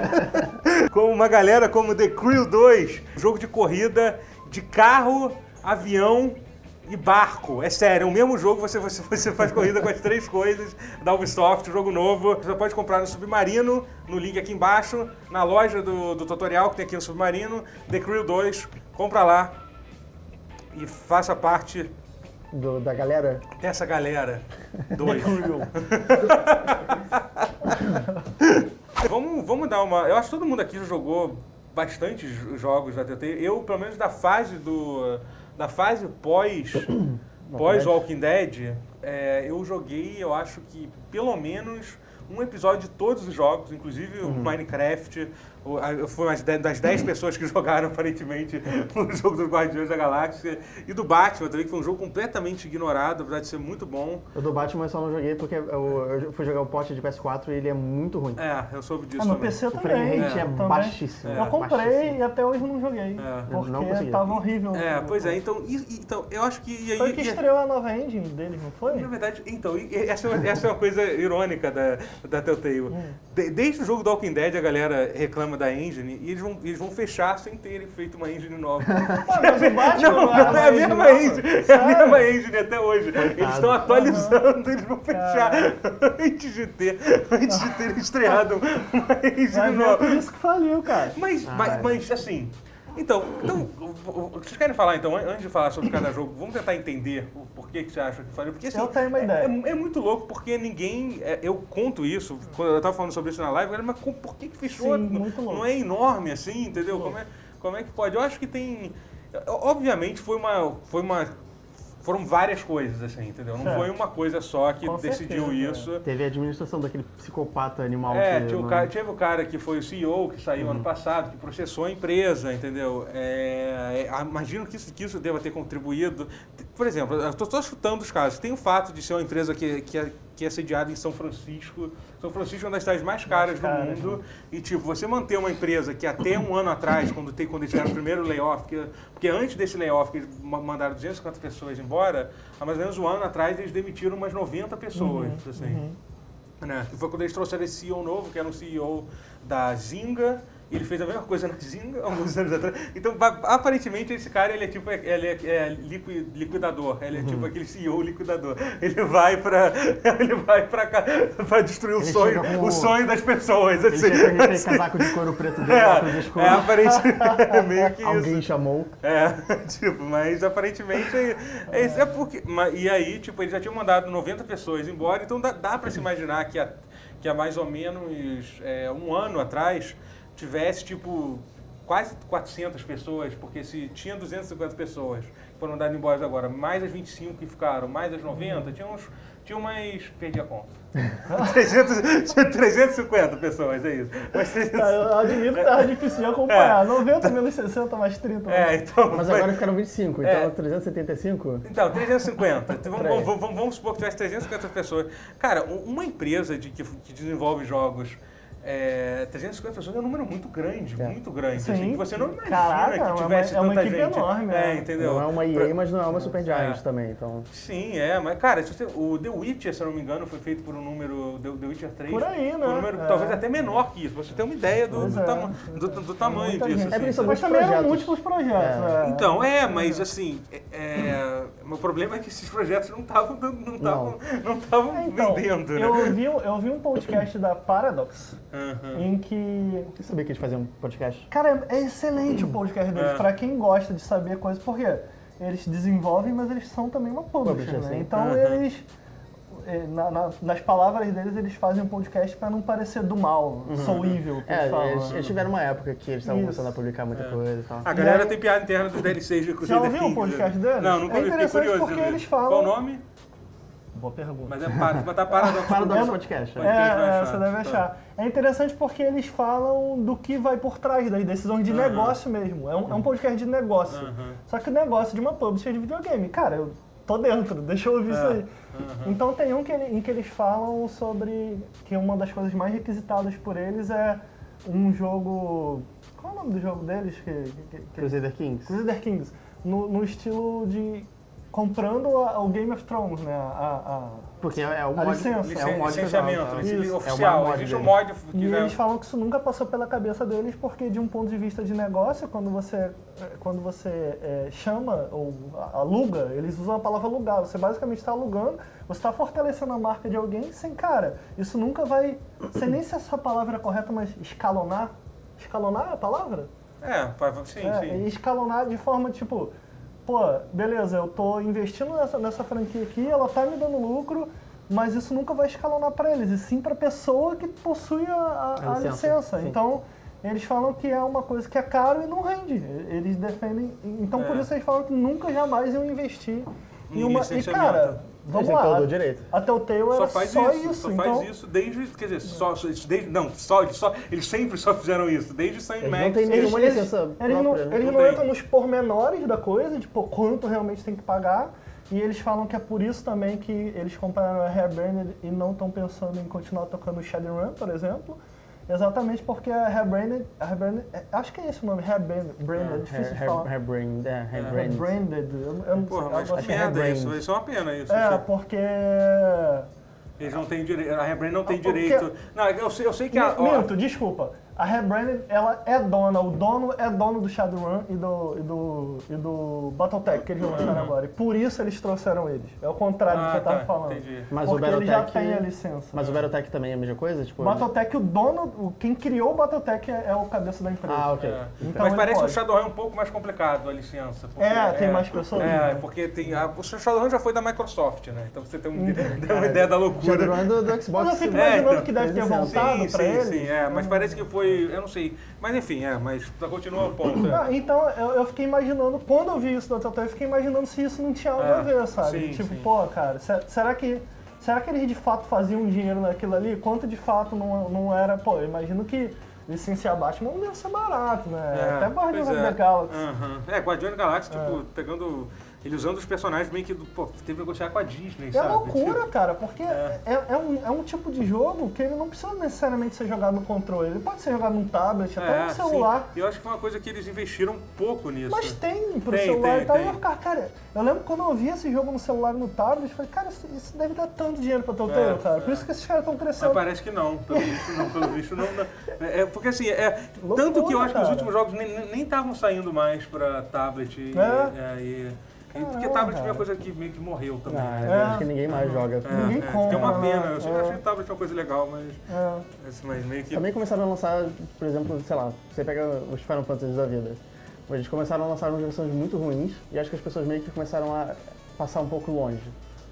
Como uma galera como The Crew 2, jogo de corrida de carro, avião e barco. É sério, é o mesmo jogo, você, você, você faz corrida com as três coisas da Ubisoft, jogo novo. Você pode comprar no Submarino, no link aqui embaixo, na loja do, do tutorial que tem aqui no Submarino, The Crew 2, compra lá e faça parte Do- da galera? dessa galera. Dois. vamos, vamos dar uma. Eu acho que todo mundo aqui já jogou bastante jo- jogos da TT. Eu, pelo menos da fase do. Da fase pós. pós Walking Dead, é, eu joguei, eu acho que pelo menos um episódio de todos os jogos, inclusive o Minecraft. O- Eu fui uma das 10 pessoas que jogaram, aparentemente, o jogo dos Guardiões da Galáxia. E do Batman também, que foi um jogo completamente ignorado, apesar de ser muito bom. O do Batman eu só não joguei porque eu, eu fui jogar o pote de PS4 e ele é muito ruim. É, eu soube disso Ah, no também. PC O também. frame rate é, também. baixíssimo. Eu comprei baixíssimo. e até hoje não joguei. É. Porque Não consegui. tava horrível. É, pois é, então, e- então eu acho que. E aí, Foi que e- estreou a nova engine deles, não foi? Na verdade, então, essa, é uma- essa é uma coisa irônica da, da Telltale. De- desde o jogo do Walking Dead, a galera reclama da engine e eles vão, eles vão fechar sem terem feito uma engine nova. Mas o Batman Não, não é a mesma nova. engine, é a mesma engine até hoje. Eles estão atualizando, eles vão fechar antes de ter, antes de terem estreado uma engine ver, nova. por isso que faliu, cara. Mas, Ah, mas, é. mas, assim. Então, então, vocês querem falar então, an- antes de falar sobre cada jogo, vamos tentar entender o porquê que você acha que falhou? Porque assim, Eu tenho uma é- ideia. É, é muito louco porque ninguém. é, eu conto isso, quando eu tava falando sobre isso na live, mas por que, que fechou? Sim, não, muito louco. não é enorme assim, entendeu? Como é, como é que pode? Eu acho que tem. Obviamente foi uma. Foi uma foram várias coisas, assim, entendeu? Não Certo. foi uma coisa só que Com decidiu certeza, é. isso. Teve a administração daquele psicopata animal É, que... tinha o cara, teve o cara que foi o CEO, que saiu Uhum. ano passado, que processou a empresa, entendeu? É, é, imagino que isso, que isso deva ter contribuído. Por exemplo, eu estou só chutando os casos. Tem o fato de ser uma empresa que, que, é, que é sediada em São Francisco. São Francisco é uma das cidades mais caras do caras, mundo. E, tipo, você manter uma empresa que até um ano atrás, quando, tem, quando eles fizeram o primeiro layoff, que, porque antes desse layoff, que eles ma- mandaram 250 pessoas embora, há mais ou menos um ano atrás eles demitiram umas 90 pessoas, Uhum, assim né? Que foi quando eles trouxeram esse CEO novo, que era um CEO da Zynga E ele fez a mesma coisa na Zynga alguns anos atrás. Então, aparentemente, esse cara, ele é tipo, ele é, é liqui- liquidador. Ele é Uhum. tipo aquele CEO liquidador. Ele vai pra, ele vai pra destruir o Ele sonho, chega com o o- sonho das pessoas. Ele Assim. chega com aquele casaco de couro preto dele, É, é aparentemente, é meio que isso. Alguém chamou. É, tipo, mas aparentemente é, é, é porque. E aí, tipo, eles já tinham mandado 90 pessoas embora, então dá, dá pra se imaginar que há, que há mais ou menos é, um ano atrás tivesse, tipo, quase 400 pessoas, porque se tinha 250 pessoas que foram mandadas embora agora, mais as 25 que ficaram, mais as 90, tinha uns. Tinha umas. Perdi a conta. 300, tinha 350 pessoas, é isso. Mas, Tá, eu admito que tava difícil de acompanhar. 90 menos 60 mais 30. é, então. Mas foi- agora ficaram 25, É. então 375? Então, 350. Então, vamos, vamos, vamos- supor que tivesse 350 pessoas. Cara, um- uma empresa de, que, que desenvolve jogos, é, 350 pessoas é um número muito grande, É. muito grande. Sim. assim, que você não imagina Caraca, é que uma- tivesse é uma tanta equipe gente. enorme, É, né? entendeu? Não é uma EA, mas não é uma Super Giant É. também, então... Sim, é, mas cara, se você- o The Witcher, se eu não me engano, foi feito por um número, The, The Witcher 3. Por aí, né? Um número É. talvez até menor que isso, pra você ter uma ideia do, do, é, tama- do, é. do tamanho Muita disso. assim, É? Mas também eram múltiplos projetos. é. Então, é, mas assim, é, é, o problema é que esses projetos não estavam não estavam não estavam É, então, vendendo, né? eu, vi, eu vi um podcast da Paradox Aham. em que. Eu sabia que eles faziam podcast. Cara, é excelente o podcast deles, É. pra quem gosta de saber coisas, porque eles desenvolvem, mas eles são também uma publisher, Publisher, né? sim. Então Aham. eles. eh, na- na- nas palavras deles, eles fazem um podcast pra não parecer do mal, sou evil, que É, eles falam. eles, né? eles tiveram uma época que eles estavam começando a publicar muita coisa e tal. A galera aí- tem piada interna dos DLCs de Já Crusader ouviu o podcast deles? Não, nunca É ouvi, fiquei interessante curioso. porque eles falam- Qual o nome? Boa pergunta. Mas é para, mas tá Paradox. Paradox É, Podcast. Pode É. É, achar. você deve Tá. achar. É interessante porque eles falam do que vai por trás das decisões de Aham. negócio mesmo. É um, é um podcast de negócio. Aham. Só que o negócio de uma publisher de videogame. Cara, eu tô dentro, deixa eu ouvir isso É. aí. Então tem um que ele- em que eles falam sobre que uma das coisas mais requisitadas por eles é um jogo. Qual é o nome do jogo deles? Que, que, que, Crusader Kings. Crusader Kings. No, no estilo de. Comprando a- o Game of Thrones, né? A, a- Porque é, é o A mod, licença. é um mod licenciamento? Isso. oficial. É o mod Existe um mod que E já- eles falam que isso nunca passou pela cabeça deles, porque de um ponto de vista de negócio, quando você, eh, quando você eh, chama ou aluga, eles usam a palavra alugar. Você basicamente está alugando, você está fortalecendo a marca de alguém sem, cara, isso nunca vai. Sei nem se essa palavra é correta, mas escalonar. Escalonar é a palavra? É, sim, É, sim. e escalonar de forma tipo, pô, beleza, eu tô investindo nessa, nessa franquia aqui, ela tá me dando lucro, mas isso nunca vai escalonar para eles, e sim para pessoa que possui a, a- A a licença, licença. Então, eles falam que é uma coisa que é caro e não rende. Eles defendem. Então, por É. isso eles falam que nunca jamais iam investir em Em uma. E, cara, vamos lá. todo o direito. A Telltale Só era faz só isso, isso. só então, faz isso desde, quer dizer, só, só- desde, não, só, eles só, eles sempre só fizeram isso, desde Sam Eles Max. não Eles, nenhuma eles, licença eles não, própria, né? eles Não não tem. entram nos pormenores da coisa, tipo, quanto realmente tem que pagar. E eles falam que é por isso também que eles compraram a Hairbranded e não estão pensando em continuar tocando Shadowrun, por exemplo. Exatamente porque a Hairbranded, a Hairbranded é- acho que é esse o nome, Hairbranded, branded, é difícil de Hair, falar. hairbrained, é, hairbrained. Hairbranded, eu, Porra, mas que assim. é isso, isso é uma pena isso. É, porque... Eles não têm direito, a Rebrand não tem Ah, porque- direito. Não, eu sei, eu sei que a... ó, Minto, desculpa. A Rebranded, ela é dona, o dono é dono do Shadowrun e do, e do, e do Battletech que eles lançaram agora. E por isso eles trouxeram eles. É o contrário do Ah, que eu tava tá, falando. entendi. Mas o Porque ele já Battletech... tem a licença. Mas o Battletech também é a mesma coisa? Tipo, O Battletech, o dono, o- quem criou o Battletech é, é o cabeça da empresa. Ah, ok. É. Então Mas parece que o. Shadowrun é um pouco mais complicado a licença. porque É, tem mais pessoas, É, né? porque tem. A, o Shadowrun já foi da Microsoft, né? Então você tem um, Uhum. uma ideia da loucura. Shadowrun do, do Xbox. Mas eu fico né? imaginando então, que deve ter voltado sim, pra sim, ele. sim, é, mas parece que foi, eu não sei, mas enfim, é, mas continua o ponto. é. Ah, então eu, eu fiquei imaginando, quando eu vi isso da Telltale, eu fiquei imaginando se isso não tinha algo É, a ver, sabe? sim, tipo, sim. pô, cara, se- será que. Será que eles de fato faziam dinheiro naquilo ali? Quanto de fato não, não era. Pô, eu imagino que licenciar Batman não deve ser barato, né? É, Até of é. the Galaxy. Aham. É, Guardiões da Galáxia, tipo, pegando. Ele usando os personagens meio que, do- pô, teve que negociar com a Disney, É sabe? loucura, Tipo, cara, porque É. é. É, um, é um tipo de jogo que ele não precisa necessariamente ser jogado no controle. Ele pode ser jogado num tablet, até é, no celular. sim. Eu acho que foi uma coisa que eles investiram pouco nisso. Mas tem pro Tem, celular tem, e tal. tem. E eu ficava, cara, eu lembro quando eu vi esse jogo no celular e no tablet, eu falei, cara, isso, isso deve dar tanto dinheiro pra Telltale, É, cara. Por é. isso que esses caras estão Mas crescendo. parece que não, pelo visto não, pelo visto não. É, é, porque assim, é, Loucura, tanto que eu acho que os cara. últimos jogos nem- estavam saindo mais pra tablet e, É. é, e- e porque tablet foi cara. uma coisa que meio que morreu também. Ah, né? eu É. acho que ninguém mais joga. É, Ninguém é, compra, Que é uma né? pena. Eu sempre É. achei tablet uma coisa legal, mas, É. mas- mas meio que. Também começaram a lançar, por exemplo, sei lá, você pega os Final Fantasy da vida. Eles começaram a lançar umas versões muito ruins e acho que as pessoas meio que começaram a passar um pouco longe.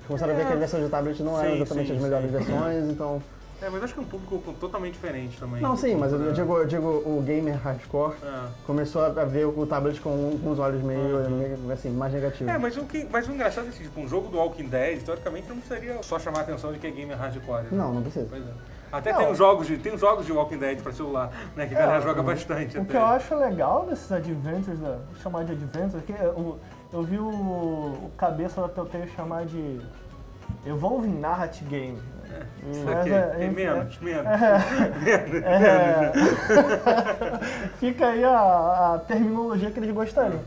Começaram a ver É. que as versões de tablet não eram Sim, exatamente sim, as melhores sim. versões, então... É, mas acho que é um público totalmente diferente também. Não, sim, mas eu É. digo, eu digo o gamer hardcore É. começou a ver o tablet com, com os olhos meio, Uhum. assim, mais negativos. É, mas o, que, mas o engraçado é que tipo, um jogo do Walking Dead, teoricamente, não precisaria só chamar a atenção de que é gamer hardcore. né? Não, não precisa. Pois é. Até Não. tem uns jogos de, tem jogos de Walking Dead pra celular, né? Que a É, galera joga bastante O até. que eu acho legal desses adventures, vou chamar de adventures, que eu, eu vi o, o cabeça da Telltale chamar de Evolving Narrative Game. Isso Mas aqui, é- é- menos, menos. menos. É, fica aí a, a terminologia que eles gostariam.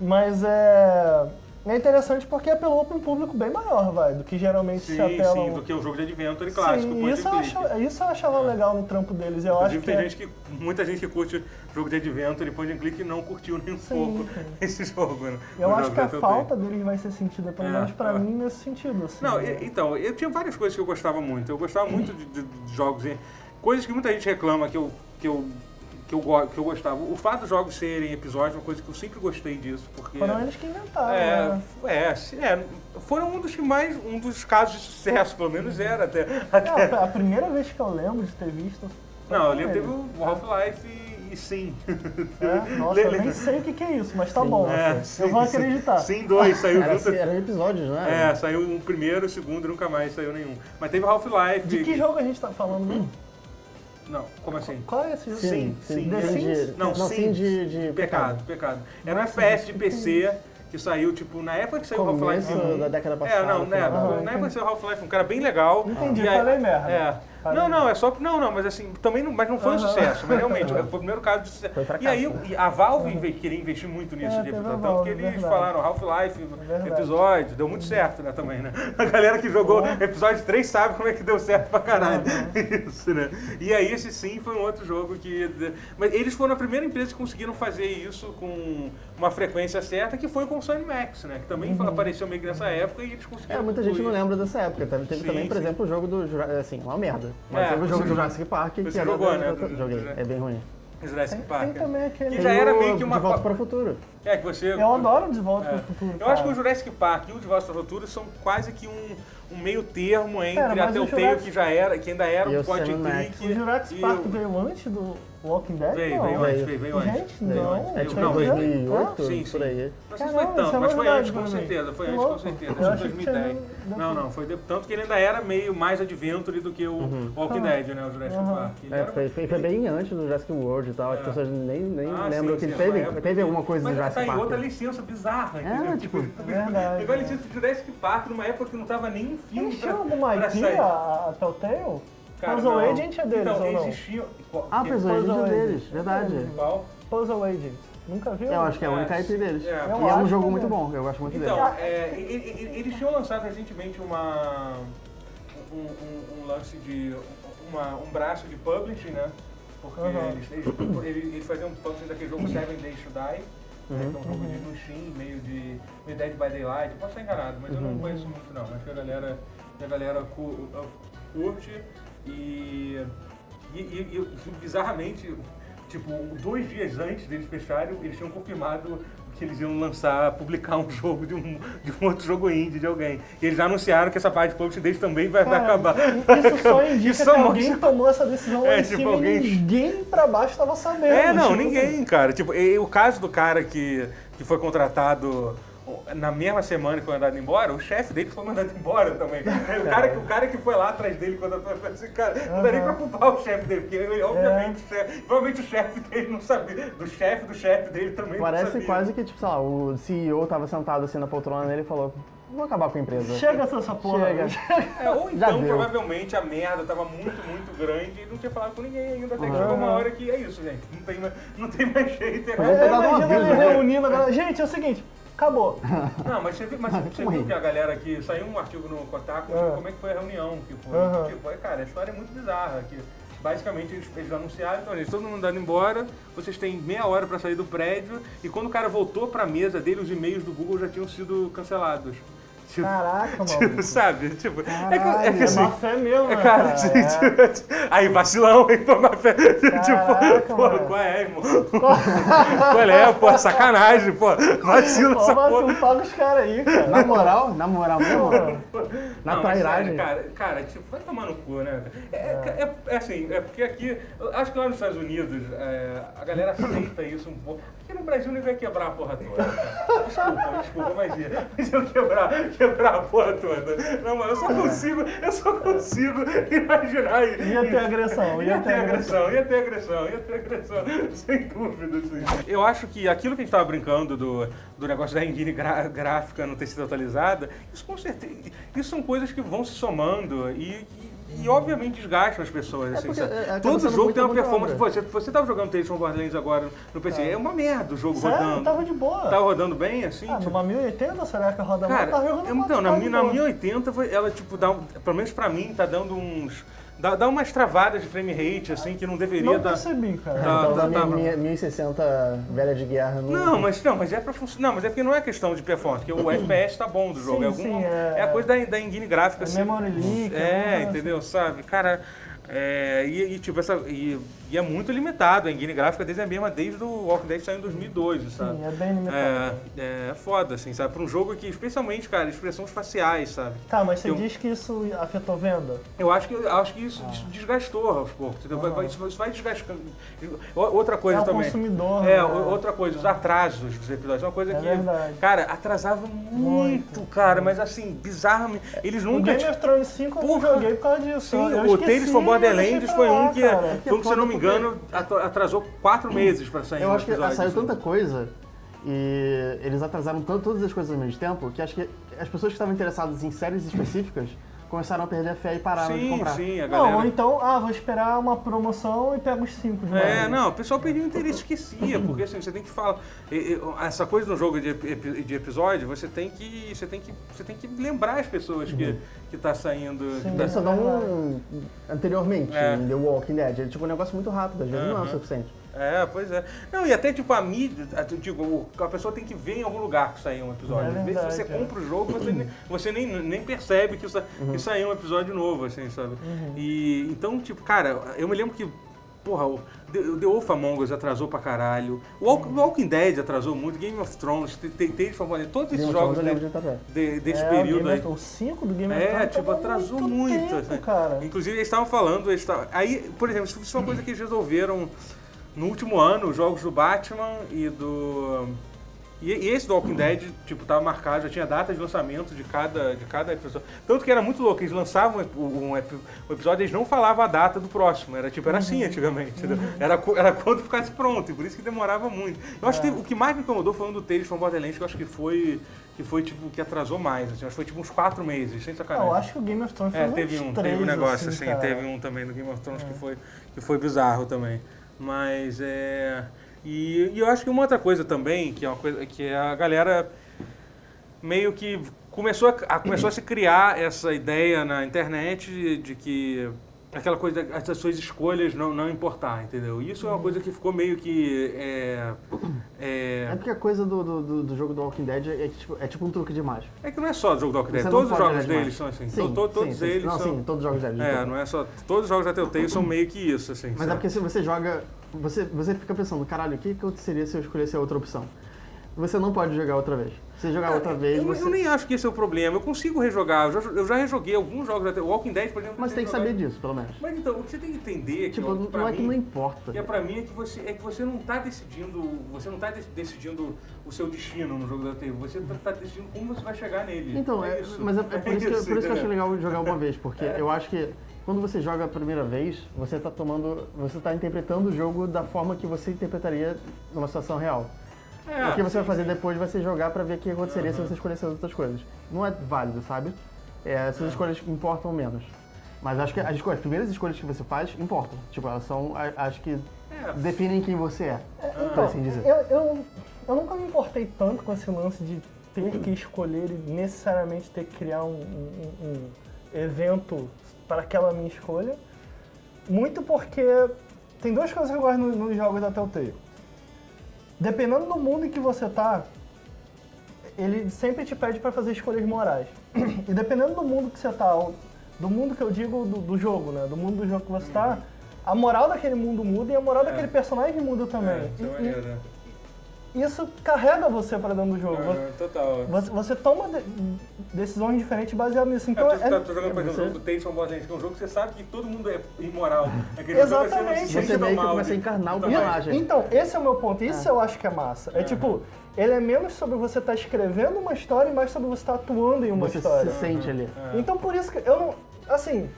Mas é, é interessante porque apelou para um público bem maior, vai, do que geralmente se Sim, apela. sim, do que o jogo de Adventure clássico, Sim, isso, eu achava, isso eu achava legal no trampo deles. Eu acho Inclusive, que tem é- gente que, muita gente que curte jogo de Adventure e point and click não curtiu nem um pouco sim. esse jogo, né? eu acho que a falta deles vai ser sentida, pelo É, menos pra é. mim, nesse sentido. Assim, Não, né? e- então, eu tinha várias coisas que eu gostava muito. Eu gostava muito de, de- de jogos, e- coisas que muita gente reclama que eu, que eu, que eu, que eu gostava. O fato dos jogos serem episódios é uma coisa que eu sempre gostei disso, porque... Foram eles que inventaram, É, né? é, sim, é, foram um dos que mais, um dos casos de sucesso, pelo menos era até. É, até. a, a primeira vez que eu lembro de ter visto. Não, eu lembro teve o Half-Life e, e sim. É, nossa, eu nem sei o que, que é isso, mas tá Sim, bom. É, eu sim, vou sim. acreditar. Sim, dois, saiu Era, junto. eram episódios, né? É, saiu um primeiro, o segundo e nunca mais saiu nenhum. Mas teve o Half-Life. De que jogo a gente tá falando mesmo? Não, como assim? Qual é esse jogo? Sim, sim. The sim, Sims? de, Não, não, sim. de, de Pecado, pecado. Era um FPS de que PC que saiu, tipo, na época que saiu o Half-Life Começo 1. da década passada. É, não, né? na época que saiu o Half-Life, um cara bem legal. Entendi, E aí- falei merda. É. Não, não, é só. Não, não, mas assim, também não, mas não foi um sucesso, mas realmente, foi o primeiro caso de sucesso. E aí a Valve inve- queria investir muito nisso, É, de, a tanto Valve, que eles verdade. falaram Half-Life, Verdade. episódio, deu muito certo, né, também, né? A galera que jogou episódio 3 sabe como é que deu certo pra caralho. Isso, né? E aí esse sim foi um outro jogo que. Mas eles foram a primeira empresa que conseguiram fazer isso com uma frequência certa, que foi com o Sony Max, né? Que também Uhum. apareceu meio que nessa época e eles É, conseguiram. muita gente não lembra dessa época. Teve, teve Sim, também, por sim. exemplo, o jogo do assim, uma merda. Mas É, teve o jogo do Jurassic Park, que você era jogou, da- né, do- Joguei, é bem ruim. Jurassic Tem, Park. tem também aquele. Que já era meio que uma De Volta para o Futuro. É, que você. Eu adoro De Volta É. para o Futuro. Eu acho que o. Jurassic Park e o De Volta para o Futuro são quase que um, um meio termo entre Pera, a mas o Jurassic- que já era, que ainda era E um o point and click. O Jurassic Park o- veio antes do Walking Dead? Veio, não. veio antes, veio, veio antes. Gente, Veio não. antes. É tipo não, veio- 2008, Sim, por sim. aí. Não sei se Caramba, foi tanto, é mas foi antes com certeza. Foi Que antes com certeza. Foi em achei que tinha 2010. deve- Não, não, foi de- tanto que ele ainda era meio mais adventure do que o Walking Ah. Dead, né? O Jurassic Aham. Park. Ele É, era- foi, foi, foi bem antes do Jurassic World e tal. As É. pessoas nem, nem Ah, lembram sim, que sim, teve, época teve alguma coisa Mas do Jurassic tá em Park. outra licença bizarra, entendeu? É, tipo, verdade, Igual a é. licença de Jurassic Park, numa época que não tava nem um filme Eles pra, tinham alguma pra IP, sair. a, a Telltale? Cara, Puzzle não. Agent é deles então, ou não? existia... Ah, é, Puzzle é Agent. deles, verdade. Qual? Puzzle Agent. Nunca viu? Eu acho que é a única IP deles. É, e eu é um jogo também. muito bom, eu gosto muito Então, dele. é, e- e- e- eles tinham lançado recentemente uma, um, um- um lance de uma- um braço de publishing, né? Porque Aham. eles, eles, eles- faziam publishing daquele jogo Seven Days to Die, né, que é um jogo Uhum. de no Steam, meio de meio Dead by Daylight. Eu posso estar enganado, mas eu Uhum. não conheço muito não. Acho que a galera, a galera cu- curte e, e, e- e, bizarramente, tipo, dois dias antes deles fecharem, eles tinham confirmado que eles iam lançar, publicar um jogo de um, de um outro jogo indie de alguém. E eles já anunciaram que essa parte de publishing deles também vai, vai Cara, acabar. Isso só indica Isso que mostra- alguém tomou essa decisão É, tipo, cima alguém- ninguém pra baixo tava sabendo. É, não, tipo, ninguém, cara. Tipo, e- o caso do cara que, que foi contratado na mesma semana que foi mandado embora, o chefe dele foi mandado embora também. O cara, que- o cara que foi lá atrás dele quando eu falei assim, cara, não dá nem pra culpar o chefe dele, porque ele, obviamente, o chefe- provavelmente o chefe dele não sabia, do chefe do chefe dele também não Parece sabia. quase que, tipo, sei lá, o CEO tava sentado assim na poltrona dele e falou, vou acabar com a empresa. Chega essa porra. Chega. É, ou então, provavelmente, a merda tava muito, muito grande e não tinha falado com ninguém ainda, até que Uhum. chegou uma hora que é isso, gente. Não tem mais, não tem mais jeito. é aviso, ele né? reunindo agora. Gente, é o seguinte, acabou. Não, mas você viu, mas você Como viu que a galera aqui, saiu um artigo no Kotaku Ah. de como é que foi a reunião que foi. Aham. Tipo, é, cara, a história é muito bizarra. Que basicamente eles, eles anunciaram, então, gente, todo mundo andando embora, vocês têm meia hora pra sair do prédio, e quando o cara voltou pra mesa dele, os e-mails do Google já tinham sido cancelados. Tipo, Caraca, tipo, maluco. sabe? Tipo, é que, é que É assim. má fé mesmo, É, né, cara, cara? assim, É. tipo, aí vacilão, hein, pô, mas, Caraca, tipo, pô, mano. qual é, irmão? qual é, pô, sacanagem, pô, vacila Pô, essa mas porra. não paga os caras aí, cara. Na moral, na moral mesmo, na Não, trairagem. cara, cara, tipo, vai tomar no cu, né? É, é, é assim, é porque aqui, acho que lá nos Estados Unidos, é, a galera aceita isso um pouco. Aqui no Brasil ninguém vai quebrar a porra toda. Desculpa, desculpa, mas ia. Mas eu quebrar, quebrar a porra toda. Não, mas eu só consigo, eu só consigo imaginar isso. Ia ter agressão, ia Ia ter ter agressão, ia ter agressão, ia ter agressão, sem dúvida, sim. Eu acho que aquilo que a gente estava brincando do, do negócio da engine gráfica não ter sido atualizada, isso com certeza, isso são coisas que vão se somando e, e, e, obviamente desgastam as pessoas. assim, porque, sabe? é, acaba Todo jogo tem uma performance. Você, você tava jogando Tales from Borderlands agora no PC, é, uma merda o jogo Sério, rodando. tava de boa. Tava rodando bem, assim? Ah, tipo- numa 1080, será que roda mal? Cara, Tava mal, então, na, tava mi- de na boa. 1080, foi- ela, tipo, dá, um- pelo menos pra mim, tá dando uns. Dá, dá umas travadas de frame rate, assim, que não deveria Não dar. percebi, cara. Tá, então, tá, tá. minha, minha 1060 velha de guerra não. Não, mas não, mas é pra funcionar. Não, mas é porque não é questão de performance, porque o FPS tá bom do jogo. Sim, é, algum- sim, é- é a coisa da, da engine gráfica, É assim. memory leak, É, é, entendeu? Sabe? Cara. É, e, e, tipo, essa, e, e é muito limitado. A engine gráfica desde a mesma desde o Walking Dead saiu em 2012, sabe? Sim, é bem limitado. É, é foda, assim, sabe? Pra um jogo que, especialmente, cara, expressões faciais, sabe? Tá, mas você Eu- diz que isso afetou venda? Eu acho que, eu acho que isso Ah. des- desgastou aos poucos. entendeu? Vai- Isso, isso vai desgastando. O- Outra coisa É o também. consumidor, É, né? o- outra coisa, os atrasos dos episódios. É uma coisa É que. verdade. Cara, atrasava muito, Muito. cara, mas assim, bizarramente. Eles O nunca. Game of Thrones 5 eu joguei por causa disso. Sim, eu o Tales from eu Borderlands foi um que, cara. foi um que, se não me engano, atrasou quatro meses pra sair Eu um acho que episódio, saiu assim. tanta coisa e eles atrasaram tanto, todas as coisas ao mesmo tempo que acho que as pessoas que estavam interessadas em séries específicas começaram a perder a fé e pararam de Sim, comprar. sim, a Não, galera. ou então, ah, vou esperar uma promoção e pego os 5 de É, uma não, o pessoal perdia o interesse esquecia, porque assim, você tem que falar. Essa coisa no jogo de, de episódio, você tem que. Você tem que. Você tem que lembrar as pessoas que, que tá saindo. que Sim. tá- Eles só dão um, anteriormente É. The Walking Dead. É tipo um negócio muito rápido, às vezes não é o suficiente. É, pois é. Não, e até tipo a mídia, digo, o- a pessoa tem que ver em algum lugar que saiu um episódio. É Às vezes você verdade, é. compra o jogo, você, nem, você nem, nem percebe que, sa- que saiu um episódio novo, assim, sabe? E então, tipo, cara, eu me lembro que. Porra, o The, Wolf Among Us atrasou pra caralho. O Walk- o Walking Dead atrasou muito. Game of Thrones, tem, tem, tem todos esses jogos de- de de- desse É, período aí. O 5 do Game of É, Thrones tipo, tava atrasou muito. assim. cara. Inclusive, eles estavam falando, aí, por exemplo, isso é uma coisa que eles resolveram no último ano, os jogos do Batman e do. E, e esse do Walking Dead, tipo, tava marcado, já tinha data de lançamento de cada, de cada episódio. Tanto que era muito louco, eles lançavam um, um um episódio e eles não falavam a data do próximo. Era tipo, era assim antigamente, entendeu? Era, era quando ficasse pronto, e por isso que demorava muito. Eu acho que o que mais me incomodou foi um do Tales from Borderlands, que eu acho que foi. Que foi, tipo, que atrasou mais, assim, acho que foi tipo uns quatro meses, sem Não, sacanagem. eu acho que o Game of Thrones É, foi teve uns um, três, teve um negócio assim, assim, teve um também no Game of Thrones que, foi, que foi bizarro também. Mas é. E, e eu acho que uma outra coisa também, que é uma coisa que é a galera meio que começou a, a- começou a se criar essa ideia na internet de, de que aquela coisa das suas escolhas não, não importar, entendeu? Isso é uma coisa que ficou meio que é, É é, porque a coisa do, do, do- do jogo do Walking Dead é, que, tipo, é tipo um truque de mágica. é que não é só o jogo do Walking Dead, Você todos os jogos deles são assim, Sim, to- to- todos sim, eles Não, são sim, todos os jogos deles. É, não é só. Todos os jogos da Telltale são meio que isso, assim. Mas é sabe? porque se você joga, você, você fica pensando, caralho, o que seria se eu escolhesse a outra opção? você não pode jogar outra vez. Se jogar outra vez, eu, você... eu nem acho que esse é o problema. Eu consigo rejogar. Eu já, eu já rejoguei alguns jogos até. O Walking Dead, por exemplo. Mas tem que saber disso, pelo menos. Mas então, o que você tem que entender é que, Tipo, que não é que mim- não importa. Que é pra mim é que você é que você não tá decidindo, você não tá de- decidindo o seu destino no jogo da TV, você tá, tá decidindo como você vai chegar nele. Então, é, isso. mas é, é por, isso que, por isso que eu acho legal jogar uma vez, porque eu acho que quando você joga a primeira vez, você tá tomando. Você tá interpretando o jogo da forma que você interpretaria numa situação real. É, o que você vai fazer depois vai ser jogar pra ver o que aconteceria se você escolhesse as outras coisas. Não é válido, sabe? É, essas escolhas importam menos. Mas acho que as, escolhas, as primeiras escolhas que você faz importam. Tipo, elas são, acho que É. definem quem você é. por Então, assim dizer. eu, eu, eu nunca me importei tanto com esse lance de ter que escolher e necessariamente ter que criar um, um- um evento para aquela minha escolha. Muito porque tem duas coisas que eu gosto no- nos jogos da Telltale. Dependendo do mundo em que você tá, ele sempre te pede para fazer escolhas morais. E dependendo do mundo que você tá, do mundo que eu digo do, do jogo, né? Do mundo do jogo que você tá, a moral daquele mundo muda e a moral daquele personagem muda também. É, é E- e isso carrega você para dentro do jogo. Ah, Total. Você, você toma de- decisões diferentes baseado nisso. É, Então, tu, tá, é- tu jogando, por exemplo, você- o jogo from Borderlands, que é um jogo que você sabe que todo mundo é imoral. Aquele jogo Exatamente. você não se Você sente meio que começa a encarnar o também. personagem. Então, esse é o meu ponto. Isso eu acho que é massa. É tipo, ele é menos sobre você estar escrevendo uma história e mais sobre você estar atuando em uma Você história. se sente ali. Então por isso que eu não. Assim,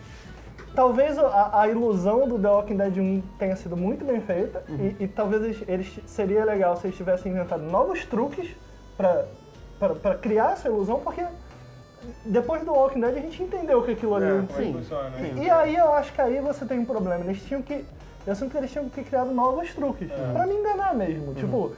talvez a, a ilusão do The Walking Dead 1 tenha sido muito bem feita Uhum. e, e talvez eles, eles- seria legal se eles tivessem inventado novos truques pra criar essa ilusão, porque depois do Walking Dead a gente entendeu que aquilo ali. É, como é que Sim, funciona. né? sim. E aí eu acho que aí você tem um problema. Eles tinham que. Eu sinto que eles tinham que criar novos truques. É. Pra me enganar Uhum. mesmo. Tipo,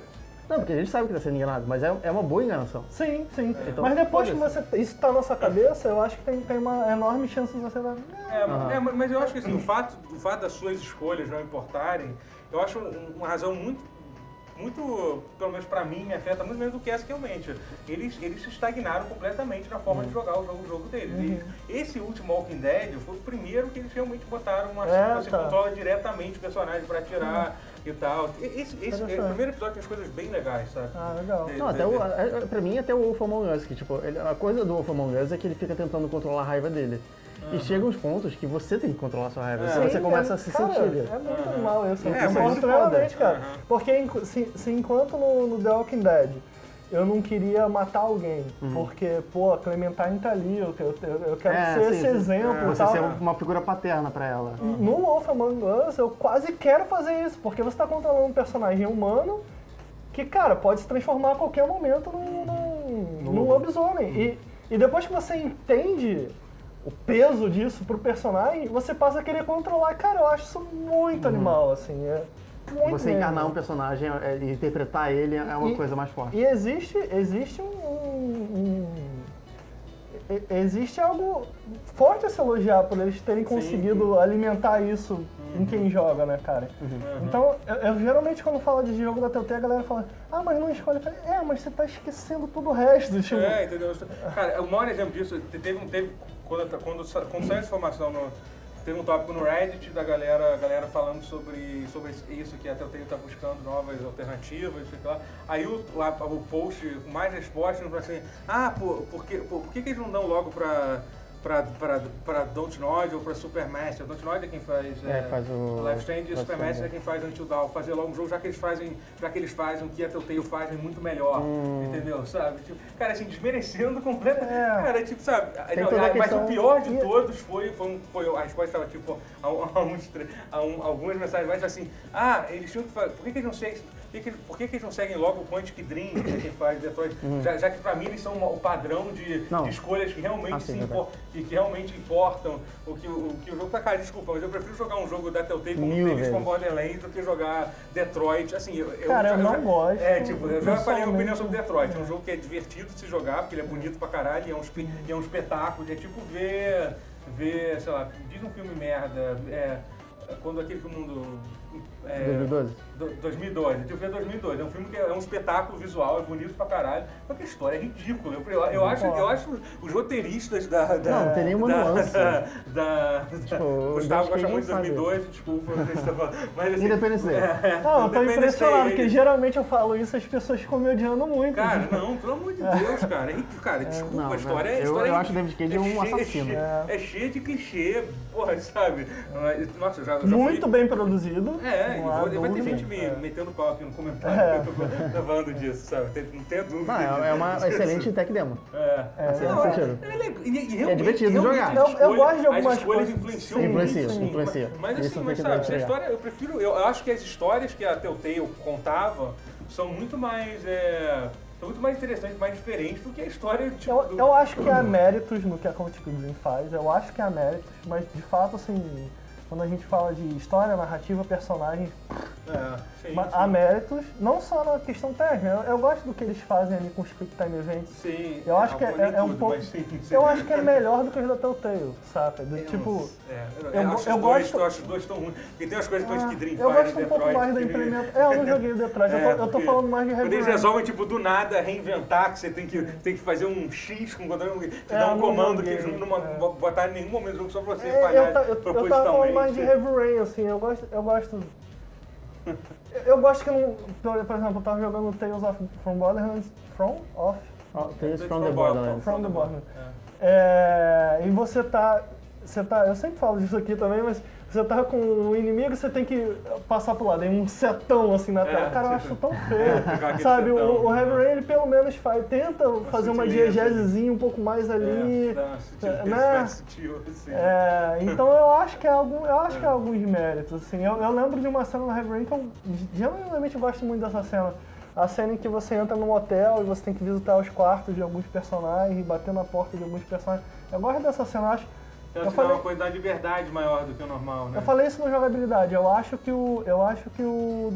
Não, porque a gente sabe que tá sendo enganado, mas é, é uma boa enganação. sim, sim. Então, Mas depois que você. Isso tá na sua cabeça, eu acho que tem, tem uma enorme chance de você. dar- É, é, mas eu acho que assim, o fato, o fato das suas escolhas não importarem, eu acho um- uma razão muito, muito, pelo menos pra mim, me afeta muito menos do que essa que realmente. Eles, eles se estagnaram completamente na forma Uhum. de jogar o jogo, o jogo deles. E esse último Walking Dead foi o primeiro que eles realmente botaram uma É, você tá. controla diretamente o personagem pra atirar e tal. Esse, esse é primeiro episódio tem as coisas bem legais, sabe? Ah, legal. É. Não, até o, é- é- pra mim, até o Wolf Among Us, que tipo, ele- a coisa do Wolf Among Us é que ele fica tentando controlar a raiva dele. E chega uns pontos que você tem que controlar a sua raiva, É. senão você Sim, começa é- a se cara, sentir. É muito mal isso. É, concordo foda. plenamente, cara. Aham. Porque se, se enquanto no, no The Walking Dead eu não queria matar alguém, porque, pô, a Clementine tá ali, eu, eu, eu- eu quero É, ser sim, esse sim. exemplo e Você tal. ser uma figura paterna pra ela. No Wolf Among Us, eu quase quero fazer isso, porque você tá controlando um personagem humano que, cara, pode se transformar a qualquer momento num, num, num lobisomem. E, e depois que você entende o peso disso pro personagem, você passa a querer controlar. Cara, eu acho isso muito animal, assim. É muito Você mesmo. encarnar um personagem é, e interpretar ele é uma E- coisa mais forte. E existe, existe um, um- um- Existe algo forte a se elogiar por eles terem conseguido alimentar isso em quem joga, né, cara? Então, eu, eu geralmente quando falo de jogo da Telltale, a galera fala, ah, mas não escolhe. Eu falo, é, mas você tá esquecendo todo o resto. Tipo, É, entendeu? Cara, o maior exemplo disso, te- teve um teve, quando, quando, quando saiu essa informação, no, teve um tópico no Reddit da galera, galera falando sobre, sobre isso, que a Telltale tá buscando novas alternativas, sei lá. Aí o, o post com mais respostas, falou assim, ah, por, por, que, por, por que, que eles não dão logo pra, pra, pra, pra Dontnod ou pra Supermaster? Dontnod é quem faz, É, faz o- Life Strange e Supermaster Strange. é quem faz Until Dawn, fazer logo um jogo, já que eles fazem, já que eles fazem o que a Telltale fazem muito melhor, Hum. entendeu? Sabe? Tipo, cara, assim, desmerecendo completamente. É. Cara, tipo, sabe? Não, a mas questão- o pior de todos foi, foi, um- foi a resposta estava tipo, a, a a um- algumas mensagens mais assim, ah, eles tinham que fazer, por que, que eles não por que, que, por que, que eles não seguem logo o Quantic Dream, que é faz Detroit, já, já que pra mim eles são o padrão de, de escolhas que realmente, Ah, sim, impor- que, que realmente importam, o que o, que o jogo tá, cara, desculpa, mas eu prefiro jogar um jogo da Telltale como Mil vezes. Borderlands do que jogar Detroit, assim, eu, eu Cara, eu já- não já- gosto, É, tipo, eu já falei a pessoalmente. opinião sobre Detroit, é um jogo que é divertido de se jogar, porque ele é bonito pra caralho, e é um, e é um espetáculo, é tipo ver, ver, sei lá, diz um filme merda, é, quando aquele que o mundo É, 2012? do- 2012, eu vi 2012. É um filme que é um espetáculo visual, é bonito pra caralho, só que a história é ridícula. Eu, eu, eu acho, eu acho os roteiristas da. da Não, não tem nenhuma da, nuance. Da, da, Tipo, Gustavo gosta muito de sabe. 2012, desculpa, mas assim. Independence Day. é, Não, eu tô impressionado, Day, porque geralmente eu falo isso e as pessoas ficam me odiando muito. Cara, não, pelo amor de Deus, cara. É, cara, desculpa, Não, a história é. eu- história eu é- acho o David Cage um cheia- assassino. É, é cheia de clichê, porra, sabe? Nossa, eu já, já muito bem produzido. É, e vou- vai ter dúvida. gente me É. metendo pau aqui no comentário tá falando disso, sabe? Tem- Não tenho dúvida. Não, é, é uma disso. excelente tech demo. É, Assim, Não, é, é realmente- divertido jogar. Eu- eu gosto de algumas As escolhas coisas. influenciam Sim, muito. influencia, sim. influencia. Mas Isso assim, tem mas sabe, a história, eu prefiro, eu acho que as histórias que a Telltale contava são muito mais, é, são muito mais interessantes, mais diferentes do que a história tipo, Eu, do- eu acho que há méritos no que a Quantic Dream faz, eu acho que há méritos, mas de fato, assim, quando a gente fala de história, narrativa, personagem, É, sim, há méritos, não só na questão técnica, eu, eu gosto do que eles fazem ali com os Quick Time Events. Sim, Eu acho que é, é- é um pouco. Eu acho que é melhor do que os da Telltale, saca? Do Eu tipo. é, eu, eu acho eu os dois, gosto- eu acho dois tão ruins. Porque tem umas coisas que ah, que Dream eu gosto um pouco mais da implementação. É, eu não joguei o Detroit, eu, tô, eu tô falando mais de Quando eles resolvem, tipo, do nada, reinventar, que você tem que, tem que fazer um X com o controle, te É, dá eu um comando que eles não, é. botaram em nenhum momento jogo só pra você É, falhar eu, ta- eu, eu tava falando mais de Heavy Rain, assim, eu gosto. Eu gosto. Eu- gosto que não. Por exemplo, eu tava jogando Tales of from Borderlands. From? Off? Ó, Tales From from the Borderlands. From the Borderlands. É, e você tá. Você tá. Eu sempre falo disso aqui também, mas você tá com um inimigo, você tem que passar pro lado. Tem um setão assim na É, tela. Cara, eu acho tão feio. Sabe, setão, o, o? Heavy Rain ele pelo menos faz, tenta fazer uma sutileza. diegesezinha um pouco mais ali. É, dá, sutil, né? sutil, assim. É, então eu acho que é algum, eu acho que é alguns méritos, assim. Eu, eu lembro de uma cena no Heavy Rain que eu genuinamente gosto muito dessa cena. A cena em que você entra num hotel e você tem que visitar os quartos de alguns personagens e bater na porta de alguns personagens. Eu gosto dessa cena, eu acho. Então, Eu dá falei, uma coisa da liberdade maior do que o normal, né? eu falei isso no jogabilidade. Eu acho que o. Eu acho que o.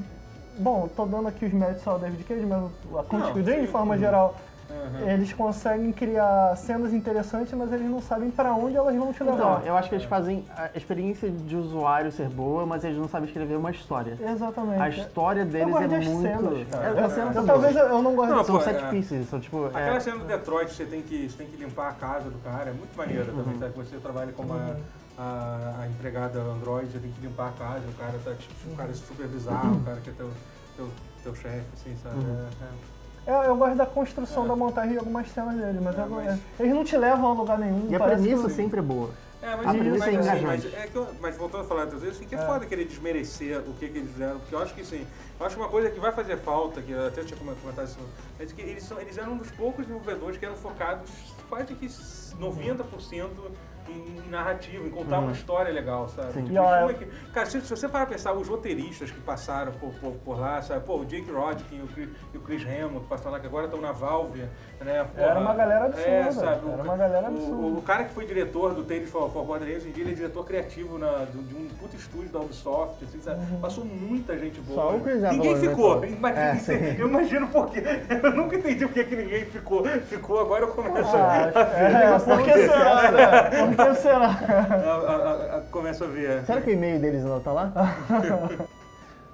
Bom, tô dando aqui os méritos só ao David Cage, mas a Quantic Dream, de forma geral, Uhum. eles conseguem criar cenas interessantes, mas eles não sabem pra onde elas vão te levar. Então, eu acho que eles fazem a experiência de usuário ser boa, mas eles não sabem escrever uma história. Exatamente. A história deles gosto é das muito. cenas, cara. É, cenas Eu, talvez eu, eu não gosto Não, de São pô, set é. pieces, são tipo. Aquela É, cena do Detroit, você tem que, você tem que limpar a casa do cara, é muito maneiro Uhum. também, sabe? Que você trabalha como a, a, a empregada Android, você tem que limpar a casa, o cara tá tipo, o cara é supervisar, o cara que é teu, teu, teu chefe, assim, sabe? Uhum. É, é. Eu, eu gosto da construção É. da montagem de algumas cenas dele, mas, É, eu- mas- eles não te levam a lugar nenhum. e a premissa que- sempre é boa. É, mas, A premissa mas, é assim, mas, é que eu- mas voltando a falar das vezes, assim, que é, É. foda querer desmerecer o que, que eles fizeram, porque eu acho que sim, eu acho que uma coisa que vai fazer falta, que eu até tinha comentado isso, é de que eles, são, eles eram um dos poucos desenvolvedores que eram focados quase que 90% em, em narrativa, em contar uma história legal, sabe? Sim. Tipo, E, ó, é- que- cara, se, se você parar pra pensar, os roteiristas que passaram por, por, por lá, sabe? Pô, o Jake Rodkin e o Chris- e o Chris Hamill, que passaram lá, que agora estão na Valve, né? Era Porra, uma galera absurda, É, sabe? era O- uma galera o- absurda. O, cara que foi diretor do Tales for, for Borderlands, hoje em dia ele é diretor criativo na, de, de um puto estúdio da Ubisoft, assim, sabe? Uhum. Passou muita gente boa. Só o Chris ninguém né, ficou. pô? Imagina, É, eu imagino por quê. Eu nunca entendi por que ninguém ficou. Ficou, agora eu começo Ah, a, a, é, por que será, né? Por que será? começo a ver. Será que o e-mail deles não tá lá?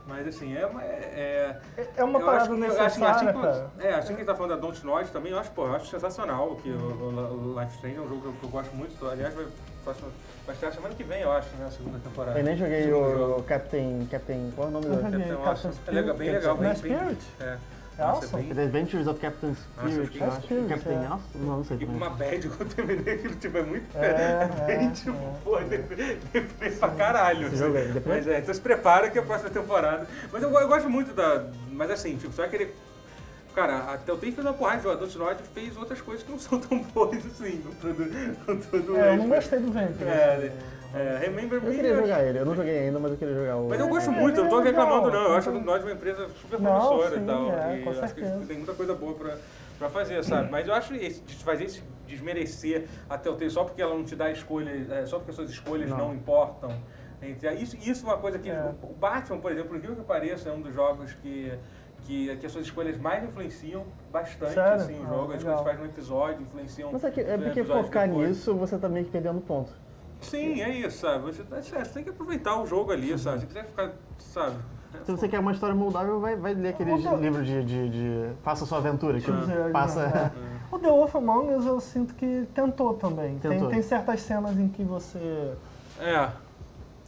Mas assim, é. uma- é, É uma eu parada acho que- necessária, assim, assim que- cara. É, assim que a gente tá falando da Don't Nod também, eu acho, pô, eu acho sensacional que o, o, o Life Strange é um jogo que eu, que eu gosto muito. Aliás, vai, próxima- vai estar semana que vem, eu acho, né? A segunda temporada. Eu nem joguei o, o Captain. Captain. Qual é o nome do. Captain Captain Awesome. É legal, bem legal, bem, é bem, Spirit? é. É Nossa, bem- The Adventures of Captain Nossa, Spirit, eu acho acho. que é. Captain Awesome? Não, não sei com também. uma bad quando eu terminei aquilo, tipo, é muito É, bem, é, tipo, é. porra, deprê deprê pra caralho. Esse jogo é deprê? Mas é, então se prepara que é a próxima temporada. Mas eu, eu gosto muito da. Mas assim, tipo, você vai querer. Cara, a Telltale fez uma porrada de jogador de Nod fez outras coisas que não são tão boas assim, com todo, com todo É, eu não gostei do Venture. É, é, Remember Eu Me. queria eu acho- jogar ele, eu não joguei ainda, mas eu queria jogar o. Mas eu gosto É, muito, eu não tô é reclamando não. Eu acho a Nod uma empresa super Não, promissora sim, e tal. é, e com eu acho que certeza. tem muita coisa boa pra, pra fazer, sabe? Mas eu acho esse, fazer esse desmerecer a Telltale só porque ela não te dá escolhas, é, só porque as suas escolhas não, Não. importam. Entre, isso, isso é uma coisa que. É. O Batman, por exemplo, por incrível que pareça, é um dos jogos que. Que, que as suas escolhas mais influenciam bastante Sério? assim, o Ah, jogo. As legal. coisas que faz no episódio influenciam. Mas é, que, é porque focar depois. nisso, você tá meio que perdendo ponto. Sim, é isso, sabe? Você, é, você tem que aproveitar o jogo ali, sabe? Se quiser ficar, sabe? Se você quer uma história moldável, vai, vai ler aqueles Ou- livros de, de, de Faça Sua Aventura, que Your passa... É. O The Wolf Among Us eu sinto que tentou também. Tem, Tentou. tem certas cenas em que você É.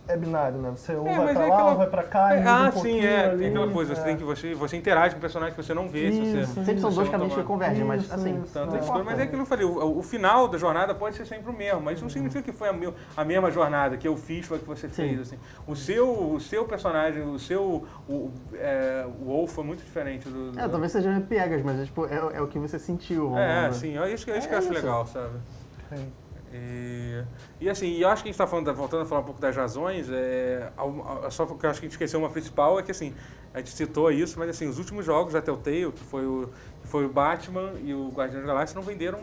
é binário, né? Você ou É, vai pra é lá, aquela- ou vai pra cá, e É, ah, um sim, pouquinho é. ali, Tem aquela coisa, você, é. tem que, você, você interage com personagens que você não vê, se você. Isso, Sempre são dois caminhos que convergem, mas Isso, assim... isso. Tanto é escolha, mas é aquilo que eu falei, o, o final da jornada pode ser sempre o mesmo, mas isso não significa que foi a, meu- a mesma jornada que eu fiz, foi a que você fez. Assim. O, seu, o seu personagem, o seu. O, é, o Wolf foi muito diferente do. do É, talvez seja piegas, mas é, tipo, é, é o que você sentiu. É, sim, é isso que, é isso que É eu acho isso. legal, sabe? Sim. E, e assim, eu acho que a gente está voltando a falar um pouco das razões, é, só porque eu acho que a gente esqueceu uma principal, é que assim, a gente citou isso, mas assim, os últimos jogos da Telltale, que foi o, foi o Batman e o Guardiões da Galáxia, não venderam,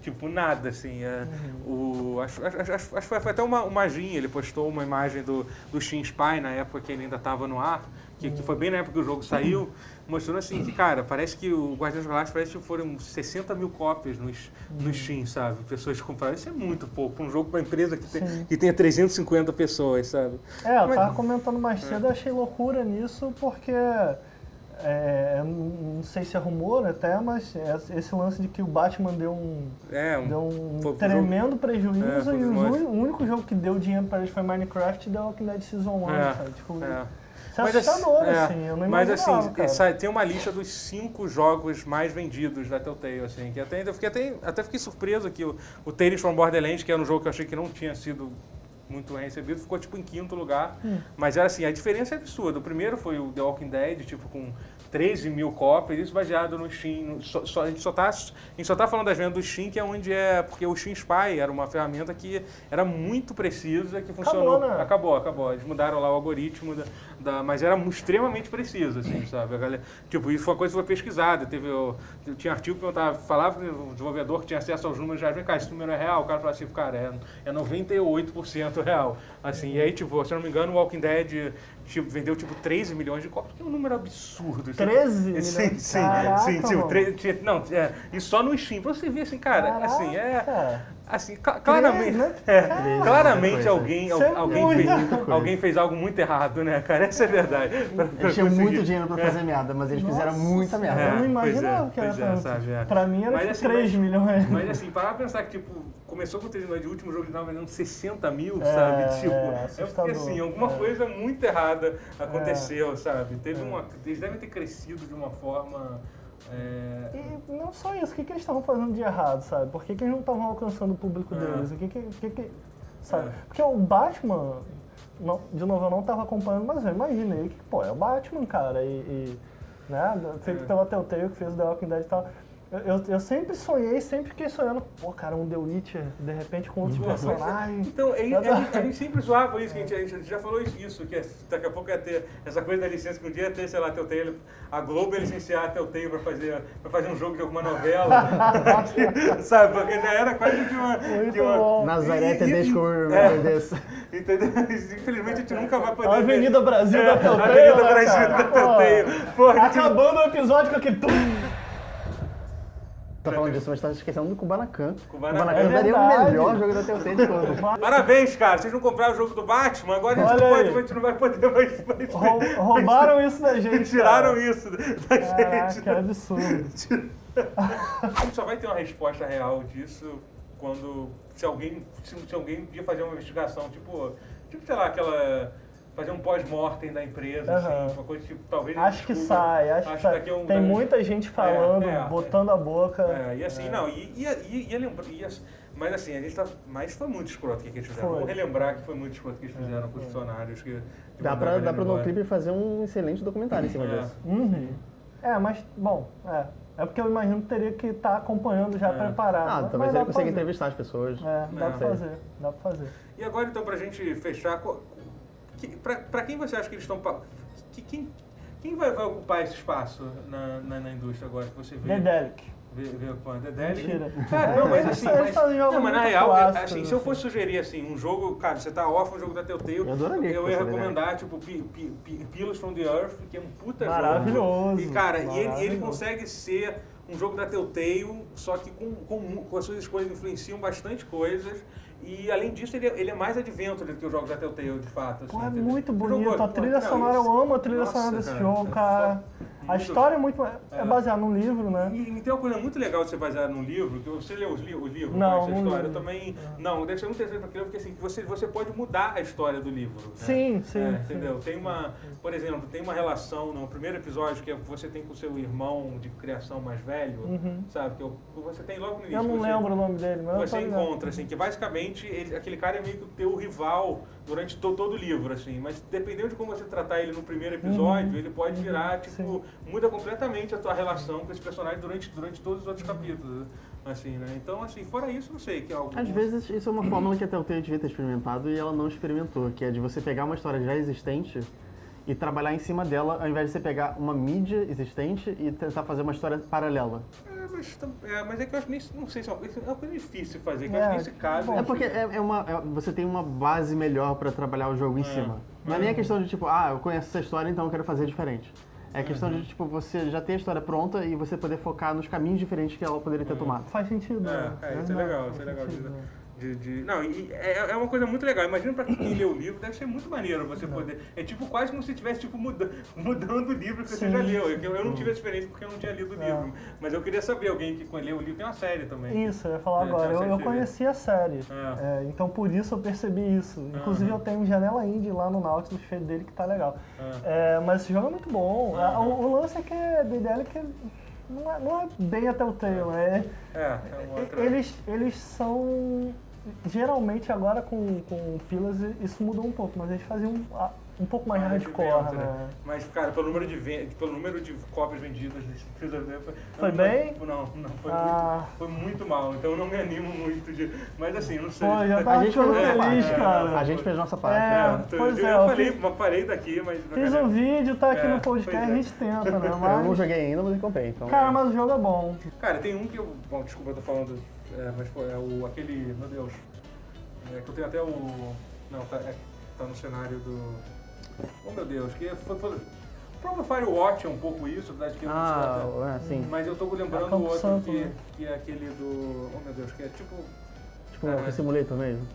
tipo, nada, assim. É, o, acho, acho, acho, acho que foi, até uma, o Magin, ele postou uma imagem do, do Shin Spy na época que ele ainda estava no ar, que, que foi bem na época que o jogo saiu, mostrando assim que, cara, parece que o Guardiões da Galáxia parece que foram 60 mil cópias nos, no Steam, sabe? Pessoas que compraram. Isso é muito pouco um jogo para empresa que, tem, que tenha 350 pessoas, sabe? É, eu Mas- tava comentando mais cedo, eu achei loucura nisso, porque é, não sei se é rumor até, mas é- esse lance de que o Batman deu um, É, um, deu um foi tremendo É, prejuízo foi e o único jogo que deu dinheiro pra eles foi Minecraft e The Walking Dead Season 1, É, sabe? Tipo, é. Isso é assustador, é, assim, eu não Mas assim, sai- tem uma lista dos cinco jogos mais vendidos da Telltale, assim, que até, eu fiquei até, até fiquei surpreso que o, o Tales from Borderlands, que era um jogo que eu achei que não tinha sido muito bem recebido, ficou tipo em quinto lugar. Hum. Mas era assim, a diferença é absurda. O primeiro foi o The Walking Dead, tipo, com 13 mil cópias, isso baseado no Steam. só- só- a, gente só tá, a gente só tá falando das vendas do Steam, que é onde é. Porque o Steam Spy era uma ferramenta que era muito precisa, que funcionou. Acabou, né? Acabou, acabou. Eles mudaram lá o algoritmo, da, da- mas era extremamente preciso, assim, sabe? Galera, tipo, isso foi uma coisa que foi pesquisada. Teve, o- tinha artigo que perguntava, falava que o desenvolvedor que tinha acesso aos números já, vem cá, esse número é real? O cara falava assim, cara, é, é 98% real. Assim, e aí, tipo, se eu não me engano, o Walking Dead tipo, vendeu tipo 13 milhões de cópias, que é um número absurdo. 13 Sim, milhões? sim, sim. Caraca, sim tipo, mano. tre- tinha- não, é, e só no Steam, você ver assim, cara, assim, é. Assim, cla- claramente, né? é, claramente alguém, Isso é al- alguém, muita fez, coisa. alguém fez algo muito errado, né, cara? Essa é a verdade. Pra- pra Eles tinham muito dinheiro pra fazer merda, mas eles fizeram Nossa muita Senhora, merda. Eu não É, imaginava é, que era é, tanto. é. Pra mim era Mas tipo assim, 3 mas- milhões. Mas assim, parar pra pensar que, tipo, começou com 3 milhões de último jogo que tava vendendo 60 mil, É, sabe? Tipo, é, é, porque assim, alguma É. coisa muito errada aconteceu, sabe? Teve uma. Eles devem ter crescido de uma forma. É, E não só isso, o que, que eles estavam fazendo de errado, sabe? Por que, que eles não estavam alcançando o público É. deles? O que que, que, que- sabe? É. Porque o Batman, não- de novo, eu não estava acompanhando, mas eu imaginei que, pô, é o Batman, cara, e, e, né, feito É. pela Telltale, que fez o The Walking Dead e tal. Eu, eu, eu sempre sonhei, sempre fiquei sonhando, pô, cara, um The Witcher, de repente com outros mas é- personagens. Então, é- a, gente, a gente sempre zoava isso, que a gente, a gente já falou isso, que é- daqui a pouco ia ter essa coisa da licença, que um dia ia ter, sei lá, Telltale, a Globo ia licenciar a Telltale pra fazer, pra fazer um jogo de alguma novela, sabe? Porque já era quase que uma... Muito que uma bom. Nazaré E- e- Tedesco é. desse. Entendeu? Infelizmente a gente nunca vai poder A ver. Avenida Brasil É, da Telltale, Avenida né, Brasil da gente- Acabando o episódio com aquele... Tá falando disso, mas tá esquecendo do Kubanacan. Kubanacan. Kubanacan É daria o melhor jogo da Telltale de todos. Parabéns, cara. Vocês não compraram o jogo do Batman, agora a gente, pode, a gente não vai poder mais... mais Rou- Roubaram isso da gente, Tiraram cara. isso da gente. Caraca, que absurdo. A gente só vai ter uma resposta real disso quando se alguém se, se alguém dia fazer uma investigação, tipo, tipo sei lá, aquela fazer um pós-mortem da empresa, Aham. assim, uma coisa tipo, talvez Acho que desculpa, sai, acho, que que sai. daqui um- Tem muita gente falando, é, botando a boca. É, e assim, não, e, e, e, e lembra- e as- mas assim, a gente tá, mas foi muito escroto o que, que eles fizeram. Foi. Vamos relembrar que foi muito escroto o que eles fizeram com os funcionários que, que Dá pra, dá pra no. Trip fazer um excelente documentário em cima É. disso. Uhum. É, mas, bom, é. É porque eu imagino que teria que estar acompanhando já É. preparado. Ah, Mas- talvez mas ele consiga entrevistar as pessoas. É, dá É. pra fazer, dá pra fazer. E agora, então, pra gente fechar, que, pra, pra quem você acha que eles estão. Que, quem quem vai, vai ocupar esse espaço na, na, na indústria agora que você vê? Dedelic. Vê, vê ocupando? Dedelic? Mentira. Cara, não, mas assim. Mas, não, mas na real, eu- clássicos, assim, se eu assim. fosse sugerir assim, um jogo, cara, você tá off um jogo da Telltale, Eu adoraria eu ia recomendar, tipo, Pi- Pi- Pi- Pillars from the Earth, que é um puta Maravilhoso, jogo. E, cara, e ele, ele consegue ser um jogo da Telltale, só que com, com, com as suas escolhas influenciam bastante coisas. E além disso, ele, é- ele é mais adventure do que os jogos da Telltale, de fato. assim, Pô, é entendeu? muito Jogou, bonito. A trilha não, sonora, isso- eu amo a trilha Nossa, sonora desse cara, jogo, é cara. A história é muito. É baseada num livro, né? E, e tem uma coisa muito legal de ser baseado num livro, que você leu os li o livro, Não, conhece a não história? Eu também. Não, deve ser muito interessante aquilo, porque assim, você, você pode mudar a história do livro. né? Sim, sim. É, sim. entendeu? Tem uma, por exemplo, tem uma relação no primeiro episódio que é você tem com o seu irmão de criação mais velho, Uhum. sabe? Que eu- você tem logo no início. Eu não você, lembro o nome dele, mas Você encontra, assim, que basicamente ele- aquele cara é meio que o teu rival durante to- todo o livro, assim. Mas dependendo de como você tratar ele no primeiro episódio, Uhum. ele pode virar, Uhum, tipo, muda completamente a tua relação com esse personagem durante, durante todos os outros capítulos, assim, né? Então, assim, fora isso, não sei, que é algo... Às vezes isso é uma fórmula que a Telltale devia ter experimentado e ela não experimentou, que é de você pegar uma história já existente e trabalhar em cima dela, ao invés de você pegar uma mídia existente e tentar fazer uma história paralela. É, mas, é, mas é que eu acho que nem, não sei se é uma coisa, é uma coisa difícil de fazer, que eu É, acho que nesse caso... bom. É porque é, é uma, é- você tem uma base melhor pra trabalhar o jogo em É. cima. Não é nem a questão de tipo, ah, eu conheço essa história, então eu quero fazer diferente. É a questão de tipo, você já ter a história pronta e você poder focar nos caminhos diferentes que ela poderia ter tomado. Faz sentido. É, né? é, isso é legal, isso é legal. De-? De, não, é, é uma coisa muito legal. Imagina pra quem lê o livro, deve ser muito maneiro você poder. É tipo quase como se estivesse tipo, muda, mudando o livro que você Sim, já leu. Eu, eu não tive essa experiência porque eu não tinha lido o É. livro. Mas eu queria saber, alguém que leu o livro tem uma série também. Isso, eu ia falar É, agora. Eu, eu conheci a série. É. É, então por isso eu percebi isso. Inclusive Aham. eu tenho Janela Indie lá no Nautilus feito dele que tá legal. É, mas esse jogo é muito bom. Aham. O, o lance é que é DDL que não é, não é bem até o Tale? É, é uma outra. Eles, eles são. Geralmente agora com, com Pillars isso mudou um pouco, mas eles faziam ah, um pouco mais Mais hardcore, adventure, né? Mas, cara, pelo número de, pelo número de cópias vendidas desse Foi bem? Não, não, foi, Ah. muito, foi muito mal. Então eu não me animo muito de. Mas assim, não sei. Pô, já A gente fez nossa feliz, parte. cara. A gente fez nossa parte. É, né? então, pois eu, é, eu eu falei, fiz- mas parei daqui, mas. Fiz um vídeo, tá aqui É, no podcast, pois é. a gente tenta, né? Eu não Mas, joguei ainda, mas eu comprei, então. cara, mas o jogo é bom. Cara, tem um que eu. Bom, desculpa, eu tô falando. É, mas pô, é o, aquele. Meu Deus. É, que eu tenho até o. Não, tá, é, tá no cenário do. Oh meu Deus, que foi. foi o próprio Firewatch é um pouco isso, apesar de que eu não Ah, sei até- é, sim. Mas eu tô lembrando É o outro Santo, que, né? que é aquele do. Oh meu Deus, que é tipo. Tipo um É. Walking Simulator mesmo.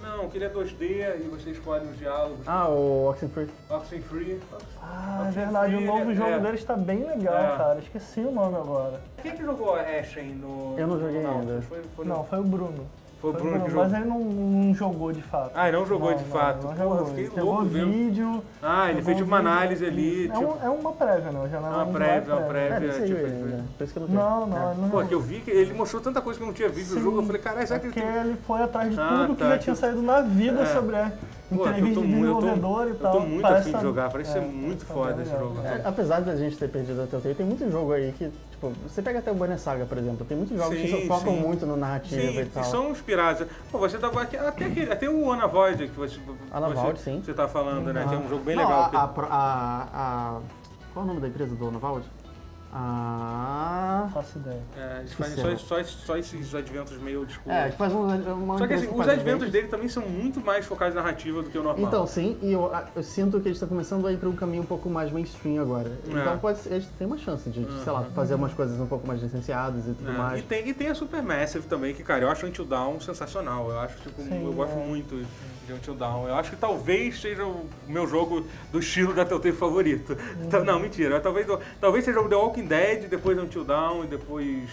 Não, que ele é 2D e você escolhe os diálogos. Ah, o Oxenfree. Oxenfree. Ah, é verdade, o novo jogo é. deles tá bem legal, É. cara. Esqueci o nome agora. Quem que jogou Ashen no. Eu não joguei Nautilus? ainda. Foi, foi no- Não, foi o Bruno. Foi o Bruno que Mas jogou. ele não, não jogou de fato. Ah, ele não jogou Não, de não, fato. Não, Porra, jogou. eu fiquei Ele louco vendo. vídeo. Ah, ele fez tipo uma vídeo. análise ali, É, tipo. um- é uma prévia, né? Já não É uma não prévia, uma É, prévia. não sei tipo, eu ele- ainda. Por isso que eu não tenho. Não, não, ele não Pô, que eu vi que ele mostrou tanta coisa que eu não tinha visto no jogo. Eu falei, caralho, será que ele Porque ele foi atrás de Ah, tudo que tá, já tinha saído na vida É. sobre a eu entrevista tô de eu desenvolvedor e eu tal. tô muito afim de jogar, parece ser muito tá foda esse jogo. É, apesar da gente ter perdido a Telltale, tem muito jogo aí que, tipo, você pega até o Banner Saga, por exemplo, tem muitos jogos que Sim, só focam sim. muito no narrativa Sim, e tal. são inspirados. Pô, você tava aqui, até, aquele, até o Ana Void que você, Ana você, Void, sim. você tá falando, né? Que é um jogo bem Não, legal. A, que- a, a, a- Qual é o nome da empresa do Navald? A. Não faço ideia. é, eles fazem só, só, só esses adventos meio school. É, faz um, uma Só que assim, os adventos dele também são muito mais focados em narrativa do que o normal. Então, sim, e eu, eu sinto que eles estão começando a ir para um caminho um pouco mais mainstream agora. Então pode ser, eles têm uma chance de, sei lá, fazer umas coisas um pouco mais licenciadas e tudo É, mais. E, tem, e tem a Supermassive também, que, cara, eu acho Until Dawn sensacional. Eu acho, tipo, Sim, eu gosto é. muito de Until Dawn. Eu acho que talvez seja o meu jogo do estilo da Telltale favorito. Então, não, mentira. Talvez, talvez seja o The Walking Dead, depois Until Dawn e depois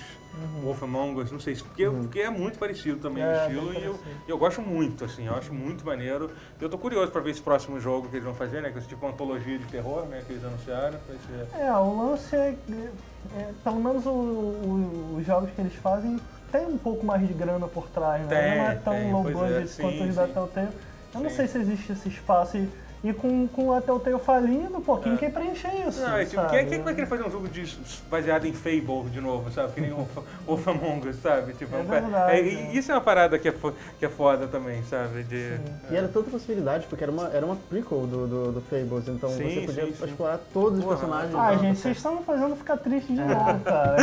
Wolf Among Us, não sei, se- porque, porque é muito parecido também o É, estilo bem e eu, eu gosto muito, assim, eu acho muito maneiro. Eu tô curioso pra ver esse próximo jogo que eles vão fazer, né? Que é tipo uma antologia de terror, né? Que eles anunciaram. Ser... É, o lance é, é, pelo menos o- o- os jogos que eles fazem tem um pouco mais de grana por trás, né? Tem, não é tão tem, low é, budget sim, quanto os da. Telltale. Eu não Sim. sei se existe esse espaço e, e com, com a Telltale falindo, pô, quem É. quer preencher isso? Não, é tipo, sabe? quem, quem vai querer fazer um jogo de, baseado em Fable de novo, sabe? Que nem o Wolf Among Us, sabe? Tipo, É um- verdade, é, e isso é uma parada que é, que é foda também, sabe? De, Sim. E era tanta possibilidade, porque era uma, era uma prequel do, do, do Fables, então Sim, você podia sim, sim. explorar todos os Porra. personagens. Ah, gente, vocês estão me fazendo ficar triste de novo, cara.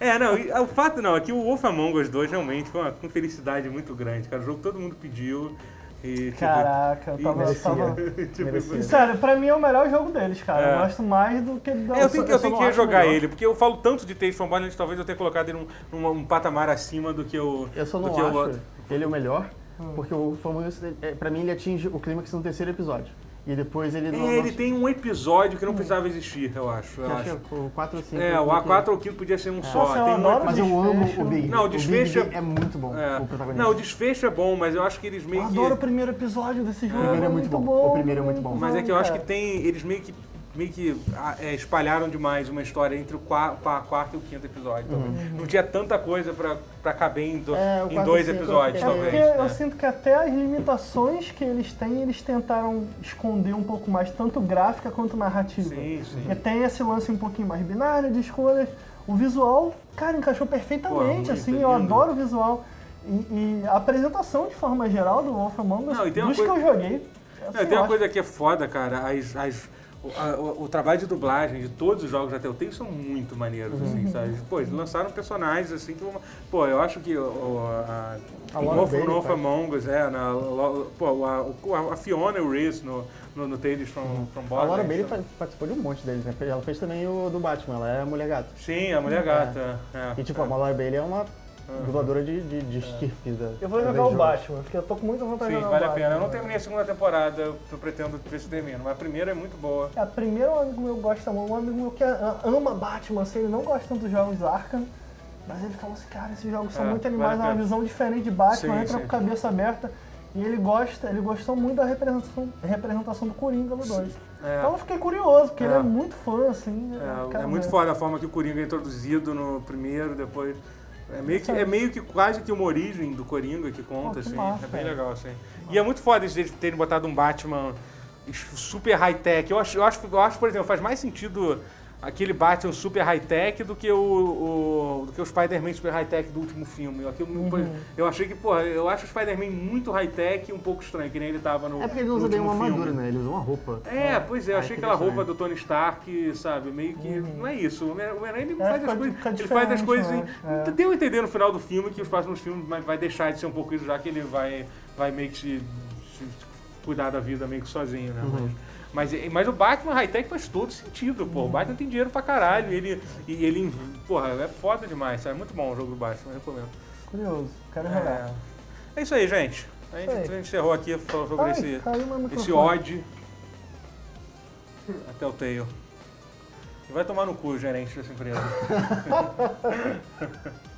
É, não, e o fato não, é que o Wolf Among Us 2 realmente foi uma, uma felicidade muito grande, cara. O jogo que todo mundo pediu. E, tipo, Caraca, eu tava. merecia. tava... tipo, Merecia. Sério, pra mim é o melhor jogo deles, cara. É. Eu gosto mais do que do. É, eu tenho que, eu só tenho que jogar melhor. ele, porque eu falo tanto de Tales from Borderlands, talvez eu tenha colocado ele num, num um patamar acima do que eu Eu só do não que acho outro. ele o melhor, Hum. porque o Famous, é, pra mim, ele atinge o clímax no terceiro episódio. E depois ele não... É, ele tem um episódio que não precisava existir, eu acho. Eu Acho que é o 4 ou 5. É, o A4 ou o 5 podia ser um só. Nossa, eu Tem um adoro Mas eu amo Desfecho. o Big. Não, o Big desfecho é muito bom, É. o protagonista. Não, o desfecho é bom, mas eu acho que eles meio Eu que. adoro o primeiro episódio desse jogo. primeiro é muito bom. O primeiro é muito bom. Mas é que eu acho que tem. Eles meio que. Meio que ah, é, espalharam demais uma história entre o qua- qua- quarto e o quinto episódio. talvez. Não tinha tanta coisa pra, pra caber em, do- É, em dois e episódios, é É talvez. porque eu né? sinto que até as limitações que eles têm, eles tentaram esconder um pouco mais, tanto gráfica quanto narrativa. Sim, sim. Porque tem esse lance um pouquinho mais binário de escolhas. O visual, cara, encaixou perfeitamente, muito assim, lindo. eu adoro o visual. E, e a apresentação, de forma geral, do Wolf Among Us, Não, e tem dos coisa- que eu joguei. Não, assim, tem eu uma acho- coisa que é foda, cara. As, as- o, a- o- o trabalho de dublagem de todos os jogos da Telltale são muito maneiros, Uhum. assim, sabe? Pô, eles lançaram personagens, assim, que... Pô, eu acho que o, o- a... A o Wolf faz. Among Us, é, na, pô, a, o- a Fiona e o Reese no, no, no Tales from, from A Borderlands. Laura Bailey fa- participou de um monte deles, né? Ela fez também o do Batman, ela é a Mulher Gato. Sim, a Mulher Gata. É, E tipo, é. a Laura Bailey é uma dubladora de, de, de da Eu vou jogar o. Batman, porque eu tô com muita vontade Sim, de jogar vale o a Batman. pena. Eu não terminei a segunda temporada, eu pretendo ver se termino, mas a primeira é muito boa. É, primeiro um amigo meu gosta muito, um amigo meu que ama Batman, assim, ele não gosta tanto dos jogos Arkham, mas ele falou assim, cara, esses jogos são É, muito vale animais, a é uma visão diferente de Batman, Sim, entra sim. com a cabeça aberta. E ele gosta, ele gostou muito da representação, representação do Coringa no 2. É. Então eu fiquei curioso, porque ele É. é muito fã, assim. É, quero é muito foda a forma que o Coringa é introduzido no primeiro, depois. É meio que, é meio que quase que uma origem do Coringa que conta, Pô, que assim. massa, é bem legal, assim. E é muito foda eles terem botado um Batman super high-tech. Eu acho, eu, acho, eu acho, por exemplo, faz mais sentido aquele Batman super high-tech do que o, o- do que o Spider-Man super high-tech do último filme. Aquilo, Uhum. Eu achei que, porra, eu acho o Spider-Man muito high-tech e um pouco estranho, que nem ele tava no É porque ele não usa uma armadura, né? Ele usa uma roupa. É, pois é, eu Aí achei aquela roupa do Tony Stark, sabe, meio que. Não é isso. O Homem-Aranha ele É, faz as coisas. Ele faz as coisas. né? em- É. Deu a entender no final do filme que os próximos filmes vai deixar de ser um pouco isso, já que ele vai, vai meio que se, se cuidar da vida meio que sozinho, né? Uhum. Mas, mas, mas o Batman high-tech faz todo sentido, pô. O Batman tem dinheiro pra caralho. E ele, e ele. Porra, é foda demais, sabe? É muito bom o jogo do Batman, eu recomendo. Curioso, quero jogar. É, é isso aí, gente. A gente, a gente encerrou aqui falando sobre Ai, esse, esse ódio até o tail. Vai tomar no cu o gerente dessa empresa.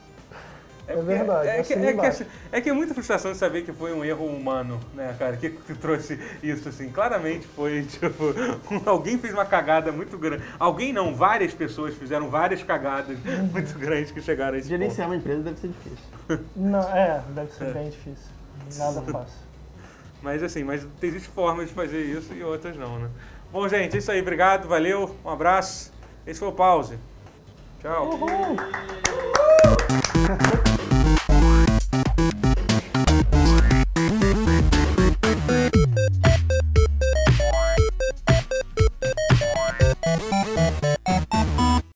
É porque- verdade, É que, é, que, embaixo. é que é muita frustração de saber que foi um erro humano, né, cara? Que, que trouxe isso, assim. Claramente foi, tipo, alguém fez uma cagada muito grande. Alguém não, várias pessoas fizeram várias cagadas muito grandes que chegaram a esse ponto. Gerenciar uma empresa deve ser difícil. Não, é, deve ser bem difícil. Nada fácil. Mas assim, mas existe formas de fazer isso e outras não, né? Bom, gente, é isso aí. Obrigado, valeu, um abraço. Esse foi o Pause. Tchau. Uhul!